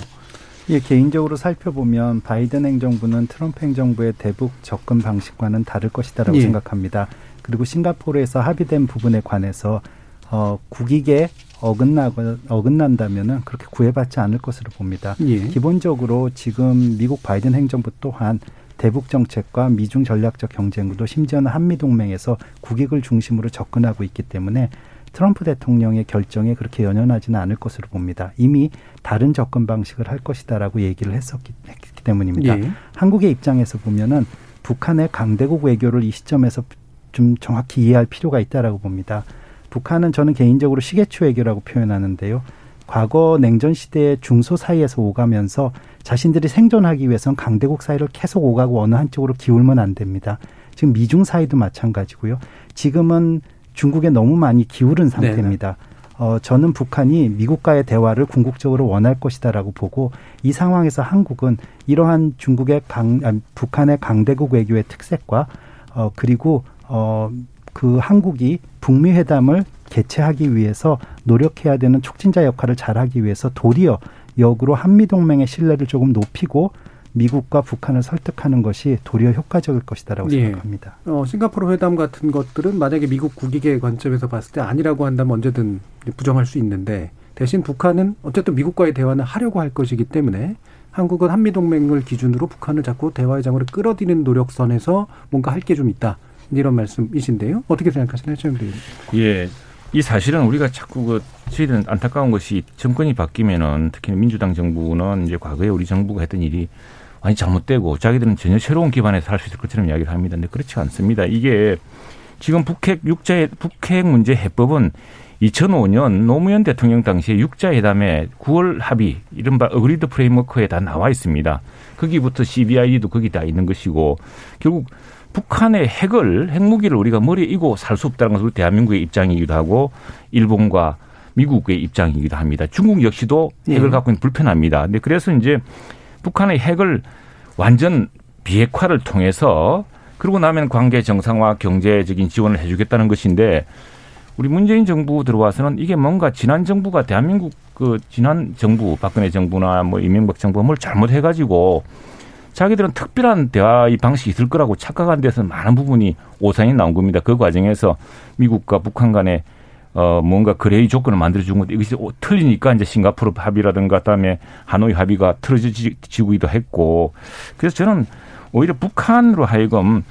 예, 개인적으로 살펴보면 바이든 행정부는 트럼프 행정부의 대북 접근 방식과는 다를 것이다라고 예. 생각합니다. 그리고 싱가포르에서 합의된 부분에 관해서 어, 국익에 어긋나거 어긋난다면은 그렇게 구애받지 않을 것으로 봅니다. 예. 기본적으로 지금 미국 바이든 행정부 또한 대북 정책과 미중 전략적 경쟁도 심지어는 한미 동맹에서 국익을 중심으로 접근하고 있기 때문에 트럼프 대통령의 결정에 그렇게 연연하지는 않을 것으로 봅니다. 이미 다른 접근 방식을 할 것이다라고 얘기를 했었기 했기 때문입니다. 예. 한국의 입장에서 보면은 북한의 강대국 외교를 이 시점에서 좀 정확히 이해할 필요가 있다라고 봅니다. 북한은 저는 개인적으로 시계추 외교라고 표현하는데요. 과거 냉전 시대의 중소 사이에서 오가면서 자신들이 생존하기 위해선 강대국 사이를 계속 오가고 어느 한쪽으로 기울면 안 됩니다. 지금 미중 사이도 마찬가지고요. 지금은 중국에 너무 많이 기울은 상태입니다. 어, 저는 북한이 미국과의 대화를 궁극적으로 원할 것이다라고 보고 이 상황에서 한국은 이러한 중국의 강, 아니, 북한의 강대국 외교의 특색과 어, 그리고 어, 그 한국이 북미 회담을 개최하기 위해서 노력해야 되는 촉진자 역할을 잘하기 위해서 도리어 역으로 한미 동맹의 신뢰를 조금 높이고 미국과 북한을 설득하는 것이 도리어 효과적일 것이다라고 예. 생각합니다. 어, 싱가포르 회담 같은 것들은 만약에 미국 국익의 관점에서 봤을 때 아니라고 한다면 언제든 부정할 수 있는데 대신 북한은 어쨌든 미국과의 대화는 하려고 할 것이기 때문에 한국은 한미 동맹을 기준으로 북한을 자꾸 대화의 장으로 끌어들이는 노력선에서 뭔가 할 게 좀 있다. 이런 말씀이신데요. 어떻게 생각하시나요, 최영대 예. 이 사실은 우리가 자꾸 그 저희들은 안타까운 것이 정권이 바뀌면은 특히 민주당 정부는 이제 과거에 우리 정부가 했던 일이 많이 잘못되고 자기들은 전혀 새로운 기반에서 할수 있을 것처럼 이야기를 합니다. 근데 그렇지 않습니다. 이게 지금 북핵 육자 북핵 문제 해법은 2005년 노무현 대통령 당시에 육자회담에 9월 합의 이른바 어그리드 프레임워크에 다 나와 있습니다. 거기부터 CBI도 거기 다 있는 것이고 결국 북한의 핵을 핵무기를 우리가 머리에 이고 살 수 없다는 것은 우리 대한민국의 입장이기도 하고 일본과 미국의 입장이기도 합니다. 중국 역시도 핵을 예. 갖고 있는 불편합니다. 근데 그래서 이제 북한의 핵을 완전 비핵화를 통해서 그러고 나면 관계 정상화 경제적인 지원을 해주겠다는 것인데 우리 문재인 정부 들어와서는 이게 뭔가 지난 정부가 대한민국 그 지난 정부 박근혜 정부나 뭐 이명박 정부가 뭘 잘못해가지고 자기들은 특별한 대화의 방식이 있을 거라고 착각한 데서 많은 부분이 오산이 나온 겁니다. 그 과정에서 미국과 북한 간에 어 뭔가 거래의 조건을 만들어준 건데 이것이 틀리니까 이제 싱가포르 합의라든가 그다음에 하노이 합의가 틀어지기도 했고 그래서 저는 오히려 북한으로 하여금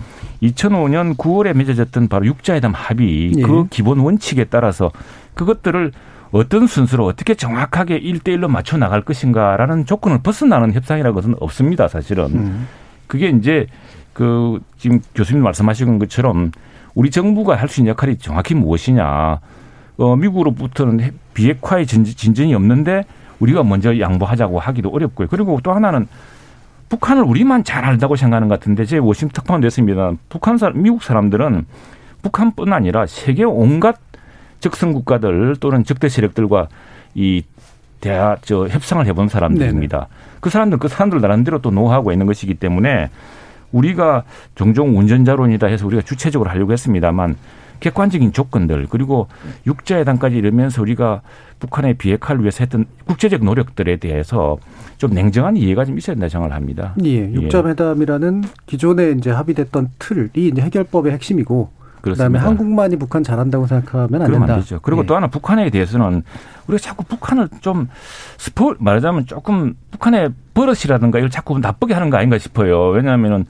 2005년 9월에 맺어졌던 바로 육자회담 합의 예. 그 기본 원칙에 따라서 그것들을 어떤 순서로 어떻게 정확하게 일대일로 맞춰 나갈 것인가라는 조건을 벗어나는 협상이라는 것은 없습니다, 사실은. 음. 그게 이제 그 지금 교수님 말씀하신 것처럼 우리 정부가 할 수 있는 역할이 정확히 무엇이냐. 어, 미국으로부터는 비핵화의 진전이 없는데 우리가 먼저 양보하자고 하기도 어렵고요. 그리고 또 하나는 북한을 우리만 잘 알다고 생각하는 것 같은데 제 워싱턴 특파원 됐습니다. 북한 사람, 미국 사람들은 북한뿐 아니라 세계 온갖 적성 국가들 또는 적대 세력들과 이 대화 저 협상을 해본 사람들입니다. 네네. 그 사람들 그 사람들 나름대로 또 노하우가 있는 것이기 때문에 우리가 종종 운전자론이다 해서 우리가 주체적으로 하려고 했습니다만 객관적인 조건들 그리고 육자회담까지 이르면서 우리가 북한의 비핵화를 위해서 했던 국제적 노력들에 대해서 좀 냉정한 이해가 좀 있어야 된다 생각을 합니다. 예, 육자회담이라는 기존에 이제 합의됐던 틀이 이제 해결법의 핵심이고 그다음에 한국만이 북한 잘한다고 생각하면 안 된다. 안 되죠. 그리고 예. 또 하나 북한에 대해서는 우리가 자꾸 북한을 좀 스포 말하자면 조금 북한의 버릇이라든가 이걸 자꾸 나쁘게 하는 거 아닌가 싶어요. 왜냐하면은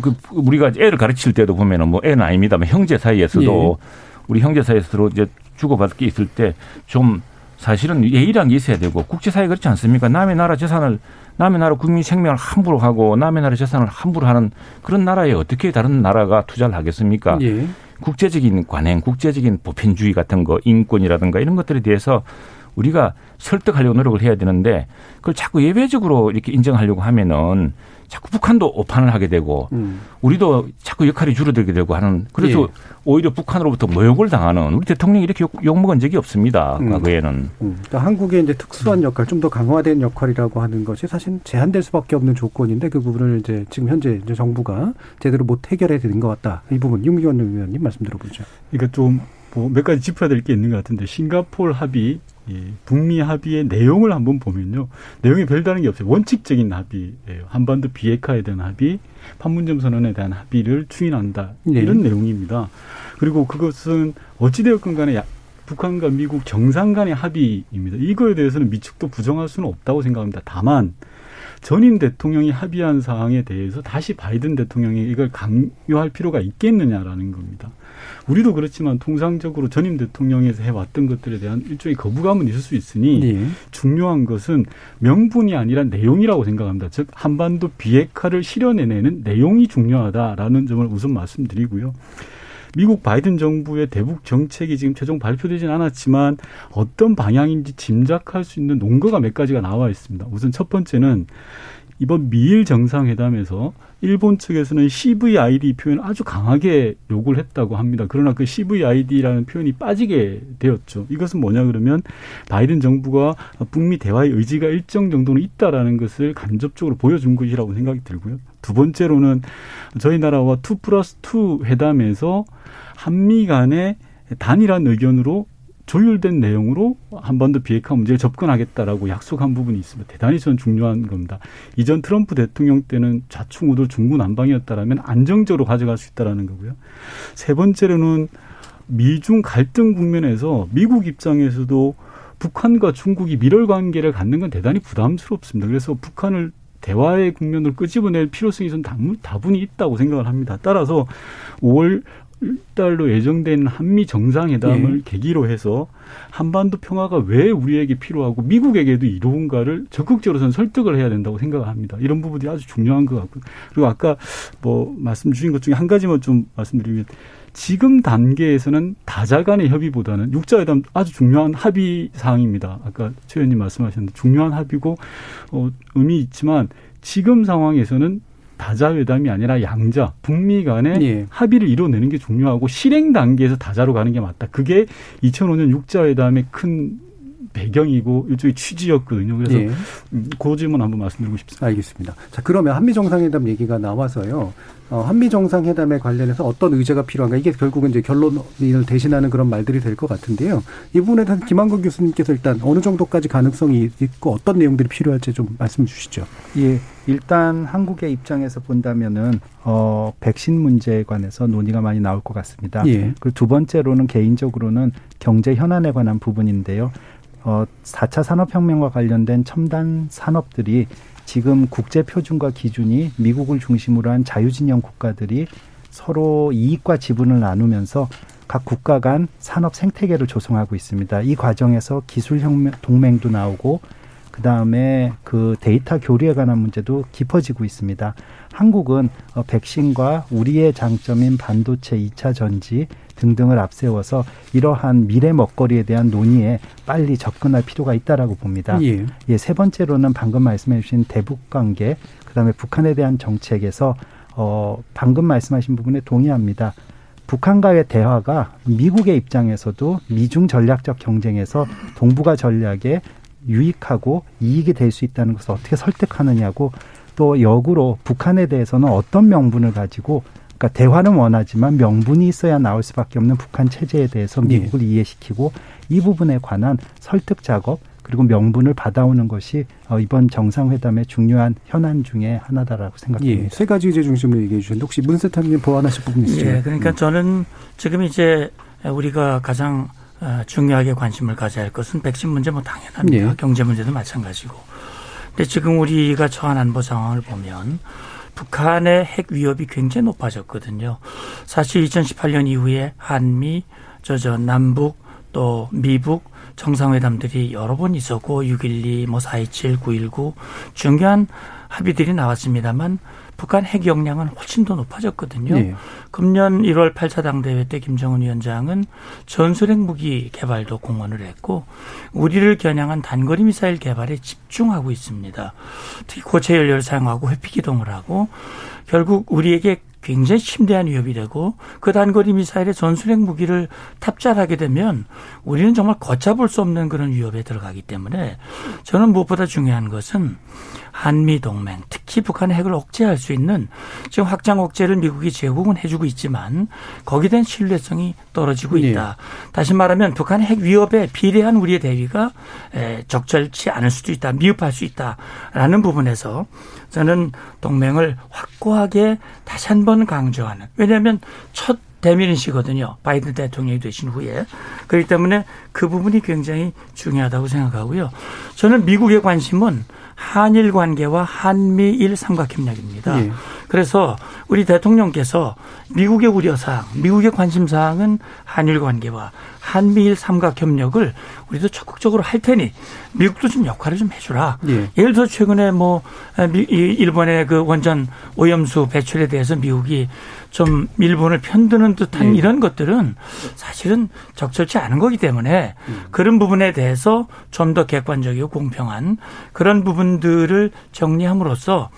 그 우리가 애를 가르칠 때도 보면은 뭐 애는 아닙니다만 형제 사이에서도 예. 우리 형제 사이에서도 이제 주고받을 게 있을 때 좀 사실은 예의란 게 있어야 되고 국제사회 그렇지 않습니까? 남의 나라 재산을 남의 나라 국민 생명을 함부로 하고 남의 나라 재산을 함부로 하는 그런 나라에 어떻게 다른 나라가 투자를 하겠습니까? 예. 국제적인 관행, 국제적인 보편주의 같은 거, 인권이라든가 이런 것들에 대해서 우리가 설득하려고 노력을 해야 되는데 그걸 자꾸 예외적으로 이렇게 인정하려고 하면은 자꾸 북한도 오판을 하게 되고 음. 우리도 자꾸 역할이 줄어들게 되고 하는 그래서 예. 오히려 북한으로부터 모욕을 당하는 우리 대통령이 이렇게 욕, 먹은 적이 없습니다. 음. 과거에는. 음. 그러니까 한국의 이제 특수한 역할, 좀 더 강화된 역할이라고 하는 것이 사실 제한될 수밖에 없는 조건인데 그 부분을 이제 지금 현재 이제 정부가 제대로 못 해결해 드린 것 같다. 이 부분 윤미원 의원님 말씀 들어보죠. 그러니까 좀 뭐 몇 가지 짚어야 될 게 있는 것 같은데 싱가폴 합의 이 북미 합의의 내용을 한번 보면요. 내용이 별다른 게 없어요. 원칙적인 합의예요. 한반도 비핵화에 대한 합의, 판문점 선언에 대한 합의를 추인한다. 네. 이런 내용입니다. 그리고 그것은 어찌되었건 간에 북한과 미국 정상 간의 합의입니다. 이거에 대해서는 미측도 부정할 수는 없다고 생각합니다. 다만 전임 대통령이 합의한 사항에 대해서 다시 바이든 대통령이 이걸 강요할 필요가 있겠느냐라는 겁니다. 우리도 그렇지만 통상적으로 전임 대통령에서 해왔던 것들에 대한 일종의 거부감은 있을 수 있으니 네. 중요한 것은 명분이 아니라 내용이라고 생각합니다. 즉 한반도 비핵화를 실현해내는 내용이 중요하다라는 점을 우선 말씀드리고요. 미국 바이든 정부의 대북 정책이 지금 최종 발표되진 않았지만 어떤 방향인지 짐작할 수 있는 논거가 몇 가지가 나와 있습니다. 우선 첫 번째는 이번 미일 정상회담에서 일본 측에서는 CVID 표현을 아주 강하게 요구를 했다고 합니다. 그러나 그 CVID라는 표현이 빠지게 되었죠. 이것은 뭐냐 그러면 바이든 정부가 북미 대화의 의지가 일정 정도는 있다라는 것을 간접적으로 보여준 것이라고 생각이 들고요. 두 번째로는 저희 나라와 two plus two 회담에서 한미 간의 단일한 의견으로 조율된 내용으로 한반도 비핵화 문제에 접근하겠다라고 약속한 부분이 있습니다. 대단히 전 중요한 겁니다. 이전 트럼프 대통령 때는 좌충우돌 중구난방이었다라면 안정적으로 가져갈 수 있다라는 거고요. 세 번째로는 미중 갈등 국면에서 미국 입장에서도 북한과 중국이 밀월 관계를 갖는 건 대단히 부담스럽습니다. 그래서 북한을 대화의 국면을 끄집어낼 필요성이 좀 다분히 있다고 생각을 합니다. 따라서 5월 달로 예정된 한미 정상회담을 예. 계기로 해서 한반도 평화가 왜 우리에게 필요하고 미국에게도 이로운가를 적극적으로 저는 설득을 해야 된다고 생각을 합니다. 이런 부분들이 아주 중요한 것 같고 그리고 아까 뭐 말씀 주신 것 중에 한 가지만 좀 말씀드리면 지금 단계에서는 다자 간의 협의보다는 육자회담 아주 중요한 합의 사항입니다. 아까 최 의원님 말씀하셨는데 중요한 합의고 어, 의미 있지만 지금 상황에서는 다자회담이 아니라 양자 북미 간의 예. 합의를 이뤄내는 게 중요하고 실행 단계에서 다자로 가는 게 맞다. 그게 2005년 육자회담의 큰 배경이고 일종의 취지였거든요. 그래서 예. 음, 그 질문 한번 말씀드리고 싶습니다. 알겠습니다. 자 그러면 한미 정상회담 얘기가 나와서요. 어, 한미 정상회담에 관련해서 어떤 의제가 필요한가 이게 결국은 이제 결론을 대신하는 그런 말들이 될 것 같은데요. 이 부분에 대해서 김한근 교수님께서 일단 어느 정도까지 가능성이 있고 어떤 내용들이 필요할지 좀 말씀 주시죠. 예, 일단 한국의 입장에서 본다면은 어 백신 문제에 관해서 논의가 많이 나올 것 같습니다. 예. 그리고 두 번째로는 개인적으로는 경제 현안에 관한 부분인데요. 어 4차 산업혁명과 관련된 첨단 산업들이 지금 국제 표준과 기준이 미국을 중심으로 한 자유진영 국가들이 서로 이익과 지분을 나누면서 각 국가 간 산업 생태계를 조성하고 있습니다. 이 과정에서 기술 혁명 동맹도 나오고 그다음에 그 데이터 교류에 관한 문제도 깊어지고 있습니다. 한국은 어, 백신과 우리의 장점인 반도체 2차 전지 등등을 앞세워서 이러한 미래 먹거리에 대한 논의에 빨리 접근할 필요가 있다라고 봅니다. 예. 예, 세 번째로는 방금 말씀해 주신 대북 관계, 그다음에 북한에 대한 정책에서 어 방금 말씀하신 부분에 동의합니다. 북한과의 대화가 미국의 입장에서도 미중 전략적 경쟁에서 동북아 전략에 유익하고 이익이 될 수 있다는 것을 어떻게 설득하느냐고 또 역으로 북한에 대해서는 어떤 명분을 가지고 그러니까 대화는 원하지만 명분이 있어야 나올 수밖에 없는 북한 체제에 대해서 네. 미국을 네. 이해시키고 이 부분에 관한 설득 작업 그리고 명분을 받아오는 것이 어, 이번 정상회담의 중요한 현안 중에 하나다라고 생각합니다. 예, 세 가지 의제 중심으로 얘기해 주셨는데 혹시 문세탁님 보완하실 부분 있으세요? 예, 그러니까 음. 저는 지금 이제 우리가 가장 어, 중요하게 관심을 가져야 할 것은 백신 문제 뭐 당연합니다. 예. 경제 문제도 마찬가지고. 근데 지금 우리가 처한 안보 상황을 보면 북한의 핵 위협이 굉장히 높아졌거든요. 사실 2018년 이후에 한미, 저, 저, 남북, 또 미북 정상회담들이 여러 번 있었고 6.12, 뭐 4.27, 9.19 중요한 합의들이 나왔습니다만 북한 핵 역량은 훨씬 더 높아졌거든요. 네. 금년 1월 8차 당대회 때 김정은 위원장은 전술핵 무기 개발도 공언을 했고 우리를 겨냥한 단거리 미사일 개발에 집중하고 있습니다. 특히 고체 연료를 사용하고 회피 기동을 하고 결국 우리에게 굉장히 심대한 위협이 되고 그 단거리 미사일에 전술핵 무기를 탑재하게 되면 우리는 정말 걷잡을 수 없는 그런 위협에 들어가기 때문에 저는 무엇보다 중요한 것은 한미 동맹, 특히 북한의 핵을 억제할 수 있는 지금 확장 억제를 미국이 제공은 해주고 있지만 거기에 대한 신뢰성이 떨어지고 네. 있다. 네. 다시 말하면 북한의 핵 위협에 비례한 우리의 대위가 적절치 않을 수도 있다, 미흡할 수 있다라는 부분에서 저는 동맹을 확고하게 다시 한번 강조하는. 왜냐하면 첫 대미인시거든요. 바이든 대통령이 되신 후에. 그렇기 때문에 그 부분이 굉장히 중요하다고 생각하고요. 저는 미국의 관심은 한일 관계와 한미일 삼각협력입니다. 예. 그래서 우리 대통령께서 미국의 우려사항, 미국의 관심사항은 한일 관계와 한미일 삼각협력을 우리도 적극적으로 할 테니 미국도 좀 역할을 좀 해주라. 예. 예를 들어 최근에 뭐 일본의 그 원전 오염수 배출에 대해서 미국이 좀 일본을 편드는 듯한 예. 이런 것들은 사실은 적절치 않은 거기 때문에 음. 그런 부분에 대해서 좀 더 객관적이고 공평한 그런 부분들을 정리함으로써 어,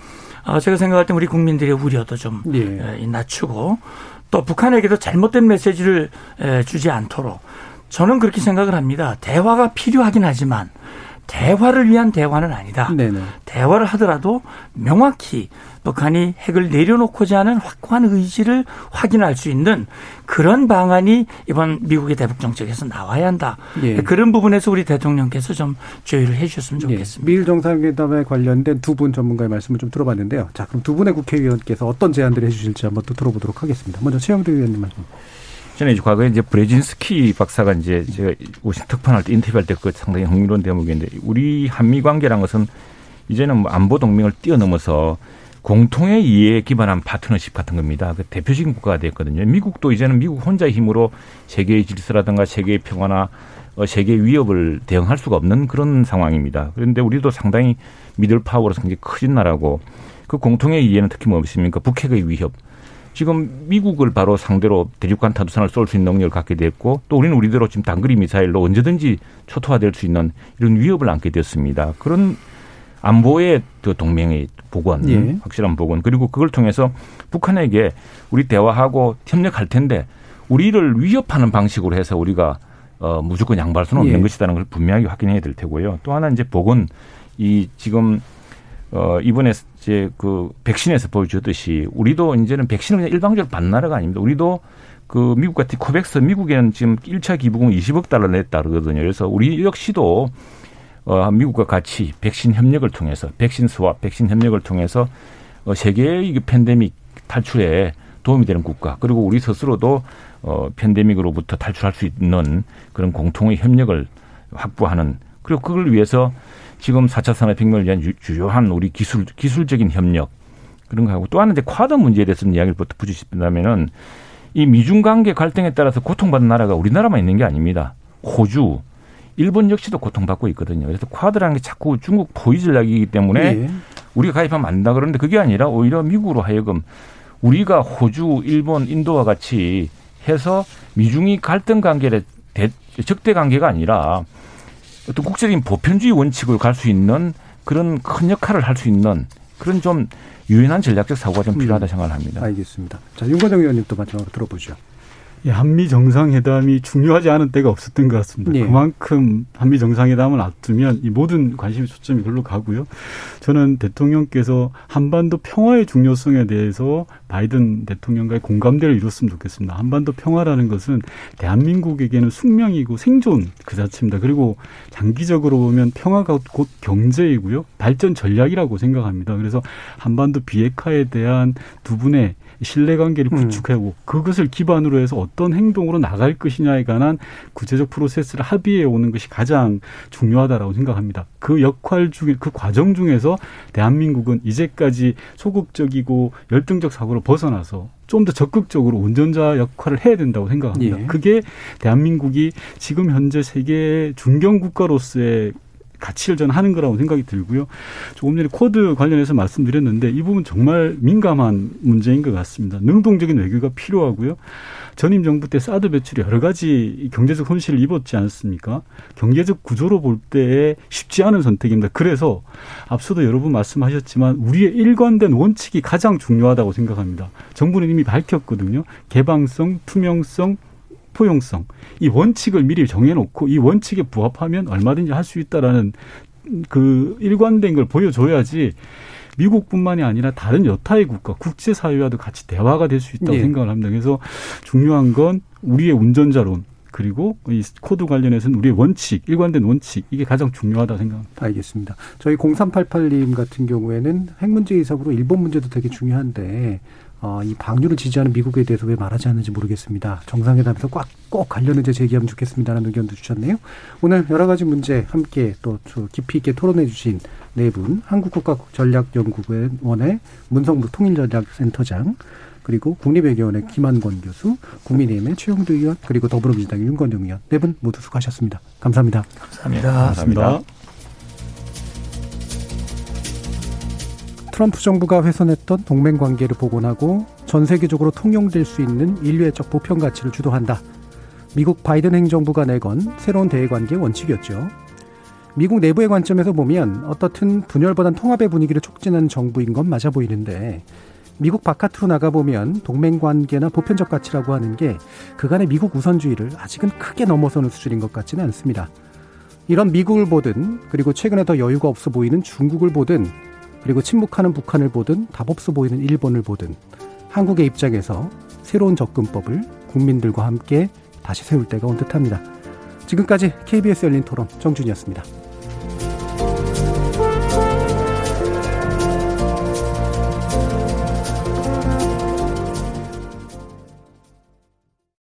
제가 생각할 때 우리 국민들의 우려도 좀 예. 낮추고 또 북한에게도 잘못된 메시지를 주지 않도록 저는 그렇게 생각을 합니다. 대화가 필요하긴 하지만 대화를 위한 대화는 아니다. 네네. 대화를 하더라도 명확히 북한이 핵을 내려놓고자 하는 확고한 의지를 확인할 수 있는 그런 방안이 이번 미국의 대북 정책에서 나와야 한다. 예. 그런 부분에서 우리 대통령께서 좀 조율을 해 주셨으면 예. 좋겠습니다. 예. 미일 정상회담에 관련된 두 분 전문가의 말씀을 좀 들어봤는데요. 자, 그럼 두 분의 국회의원께서 어떤 제안들을 해 주실지 한번 또 들어보도록 하겠습니다. 먼저 최영대 의원님 말씀. 저는 이제 과거에 이제 브레진스키 박사가 이제 제가 오신 특판할 때 인터뷰할 때 그 상당히 흥미로운 대목인데 우리 한미 관계란 것은 이제는 뭐 안보 동맹을 뛰어넘어서 공통의 이해에 기반한 파트너십 같은 겁니다. 그 대표적인 국가가 됐거든요. 미국도 이제는 미국 혼자의 힘으로 세계의 질서라든가 세계의 평화나 어, 세계 위협을 대응할 수가 없는 그런 상황입니다. 그런데 우리도 상당히 미들 파워로서 굉장히 커진 나라고 그 공통의 이해는 특히 무엇입니까? 북핵의 위협. 지금 미국을 바로 상대로 대륙간 타도선을 쏠 수 있는 능력을 갖게 됐고 또 우리는 우리대로 지금 단거리 미사일로 언제든지 초토화될 수 있는 이런 위협을 안게 되었습니다. 그런 안보의 그 동맹의 복원, 예. 확실한 복원 그리고 그걸 통해서 북한에게 우리 대화하고 협력할 텐데 우리를 위협하는 방식으로 해서 우리가 어, 무조건 양보할 수는 없는 예. 것이라는 걸 분명하게 확인해야 될 테고요. 또 하나 이제 복원 이 지금 어, 이번에 이제 그 백신에서 보여주듯이 우리도 이제는 백신을 그냥 일방적으로 받는 나라가 아닙니다. 우리도 그 미국 같은 코백스 미국에는 지금 1차 기부금 20억 달러 냈다 그러거든요. 그래서 우리 역시도 어, 미국과 같이 백신 협력을 통해서 백신 수와 백신 협력을 통해서 어, 세계의 이 팬데믹 탈출에 도움이 되는 국가 그리고 우리 스스로도 어, 팬데믹으로부터 탈출할 수 있는 그런 공통의 협력을 확보하는 그리고 그걸 위해서 지금 4차 산업 혁명을 위한 주요한 우리 기술, 기술적인 협력 그런 거 하고 또 하나 이제 쿼드 문제에 대해서 이야기를 붙여 싶다면은 이 미중 관계 갈등에 따라서 고통받는 나라가 우리나라만 있는 게 아닙니다. 호주, 일본 역시도 고통받고 있거든요. 그래서 쿼드라는 게 자꾸 중국 전략이기 때문에 네. 우리가 가입하면 안 된다 그러는데 그게 아니라 오히려 미국으로 하여금 우리가 호주, 일본, 인도와 같이 해서 미중이 갈등 관계를 적대 관계가 아니라 어떤 국제적인 보편주의 원칙을 갈수 있는 그런 큰 역할을 할 수 있는 그런 좀 유연한 전략적 사고가 좀 필요하다 음, 생각을 합니다. 알겠습니다. 자, 윤건영 의원님 또 마지막으로 들어보죠. 한미 정상회담이 중요하지 않은 때가 없었던 것 같습니다. 예. 그만큼 한미 정상회담을 앞두면 이 모든 관심의 초점이 글로 가고요. 저는 대통령께서 한반도 평화의 중요성에 대해서 바이든 대통령과의 공감대를 이뤘으면 좋겠습니다. 한반도 평화라는 것은 대한민국에게는 숙명이고 생존 그 자체입니다. 그리고 장기적으로 보면 평화가 곧 경제이고요. 발전 전략이라고 생각합니다. 그래서 한반도 비핵화에 대한 두 분의 신뢰관계를 음. 구축하고 음. 그것을 기반으로 해서 어떤 행동으로 나갈 것이냐에 관한 구체적 프로세스를 합의해 오는 것이 가장 중요하다라고 생각합니다. 그 역할 중에 그 과정 중에서 대한민국은 이제까지 소극적이고 열등적 사고를 벗어나서 좀 더 적극적으로 운전자 역할을 해야 된다고 생각합니다. 예. 그게 대한민국이 지금 현재 세계 중견 국가로서의 가치를 저는 하는 거라고 생각이 들고요. 조금 전에 쿼드 관련해서 말씀드렸는데 이 부분 정말 민감한 문제인 것 같습니다. 능동적인 외교가 필요하고요. 전임 정부 때 사드 배치로 여러 가지 경제적 손실을 입었지 않습니까? 경제적 구조로 볼때 쉽지 않은 선택입니다. 그래서 앞서도 여러분 말씀하셨지만 우리의 일관된 원칙이 가장 중요하다고 생각합니다. 정부는 이미 밝혔거든요. 개방성, 투명성, 포용성 이 원칙을 미리 정해놓고 이 원칙에 부합하면 얼마든지 할 수 있다라는 그 일관된 걸 보여줘야지 미국뿐만이 아니라 다른 여타의 국가, 국제사회와도 같이 대화가 될 수 있다고 네. 생각을 합니다. 그래서 중요한 건 우리의 운전자론 그리고 이 코드 관련해서는 우리의 원칙, 일관된 원칙 이게 가장 중요하다 고 생각합니다. 알겠습니다. 저희 0388님 같은 경우에는 핵 문제 이상으로 일본 문제도 되게 중요한데 어, 이 방류를 지지하는 미국에 대해서 왜 말하지 않는지 모르겠습니다. 정상회담에서 꽉, 꼭 관련해서 제기하면 좋겠습니다라는 의견도 주셨네요. 오늘 여러 가지 문제 함께 또 깊이 있게 토론해 주신 네 분, 한국국가전략연구원의 문성부 통일전략센터장, 그리고 국립외교원의 김한권 교수, 국민의힘의 최영두 의원, 그리고 더불어민주당의 윤건영 의원 네 분 모두 수고하셨습니다. 감사합니다. 감사합니다. 감사합니다. 감사합니다. 트럼프 정부가 훼손했던 동맹 관계를 복원하고 전 세계적으로 통용될 수 있는 인류애적 보편 가치를 주도한다. 미국 바이든 행정부가 내건 새로운 대외 관계 원칙이었죠. 미국 내부의 관점에서 보면 어떻든 분열보단 통합의 분위기를 촉진하는 정부인 건 맞아 보이는데 미국 바깥으로 나가보면 동맹 관계나 보편적 가치라고 하는 게 그간의 미국 우선주의를 아직은 크게 넘어서는 수준인 것 같지는 않습니다. 이런 미국을 보든 그리고 최근에 더 여유가 없어 보이는 중국을 보든 그리고 침묵하는 북한을 보든 답 없어 보이는 일본을 보든 한국의 입장에서 새로운 접근법을 국민들과 함께 다시 세울 때가 온 듯합니다. 지금까지 KBS 열린 토론 정준이었습니다.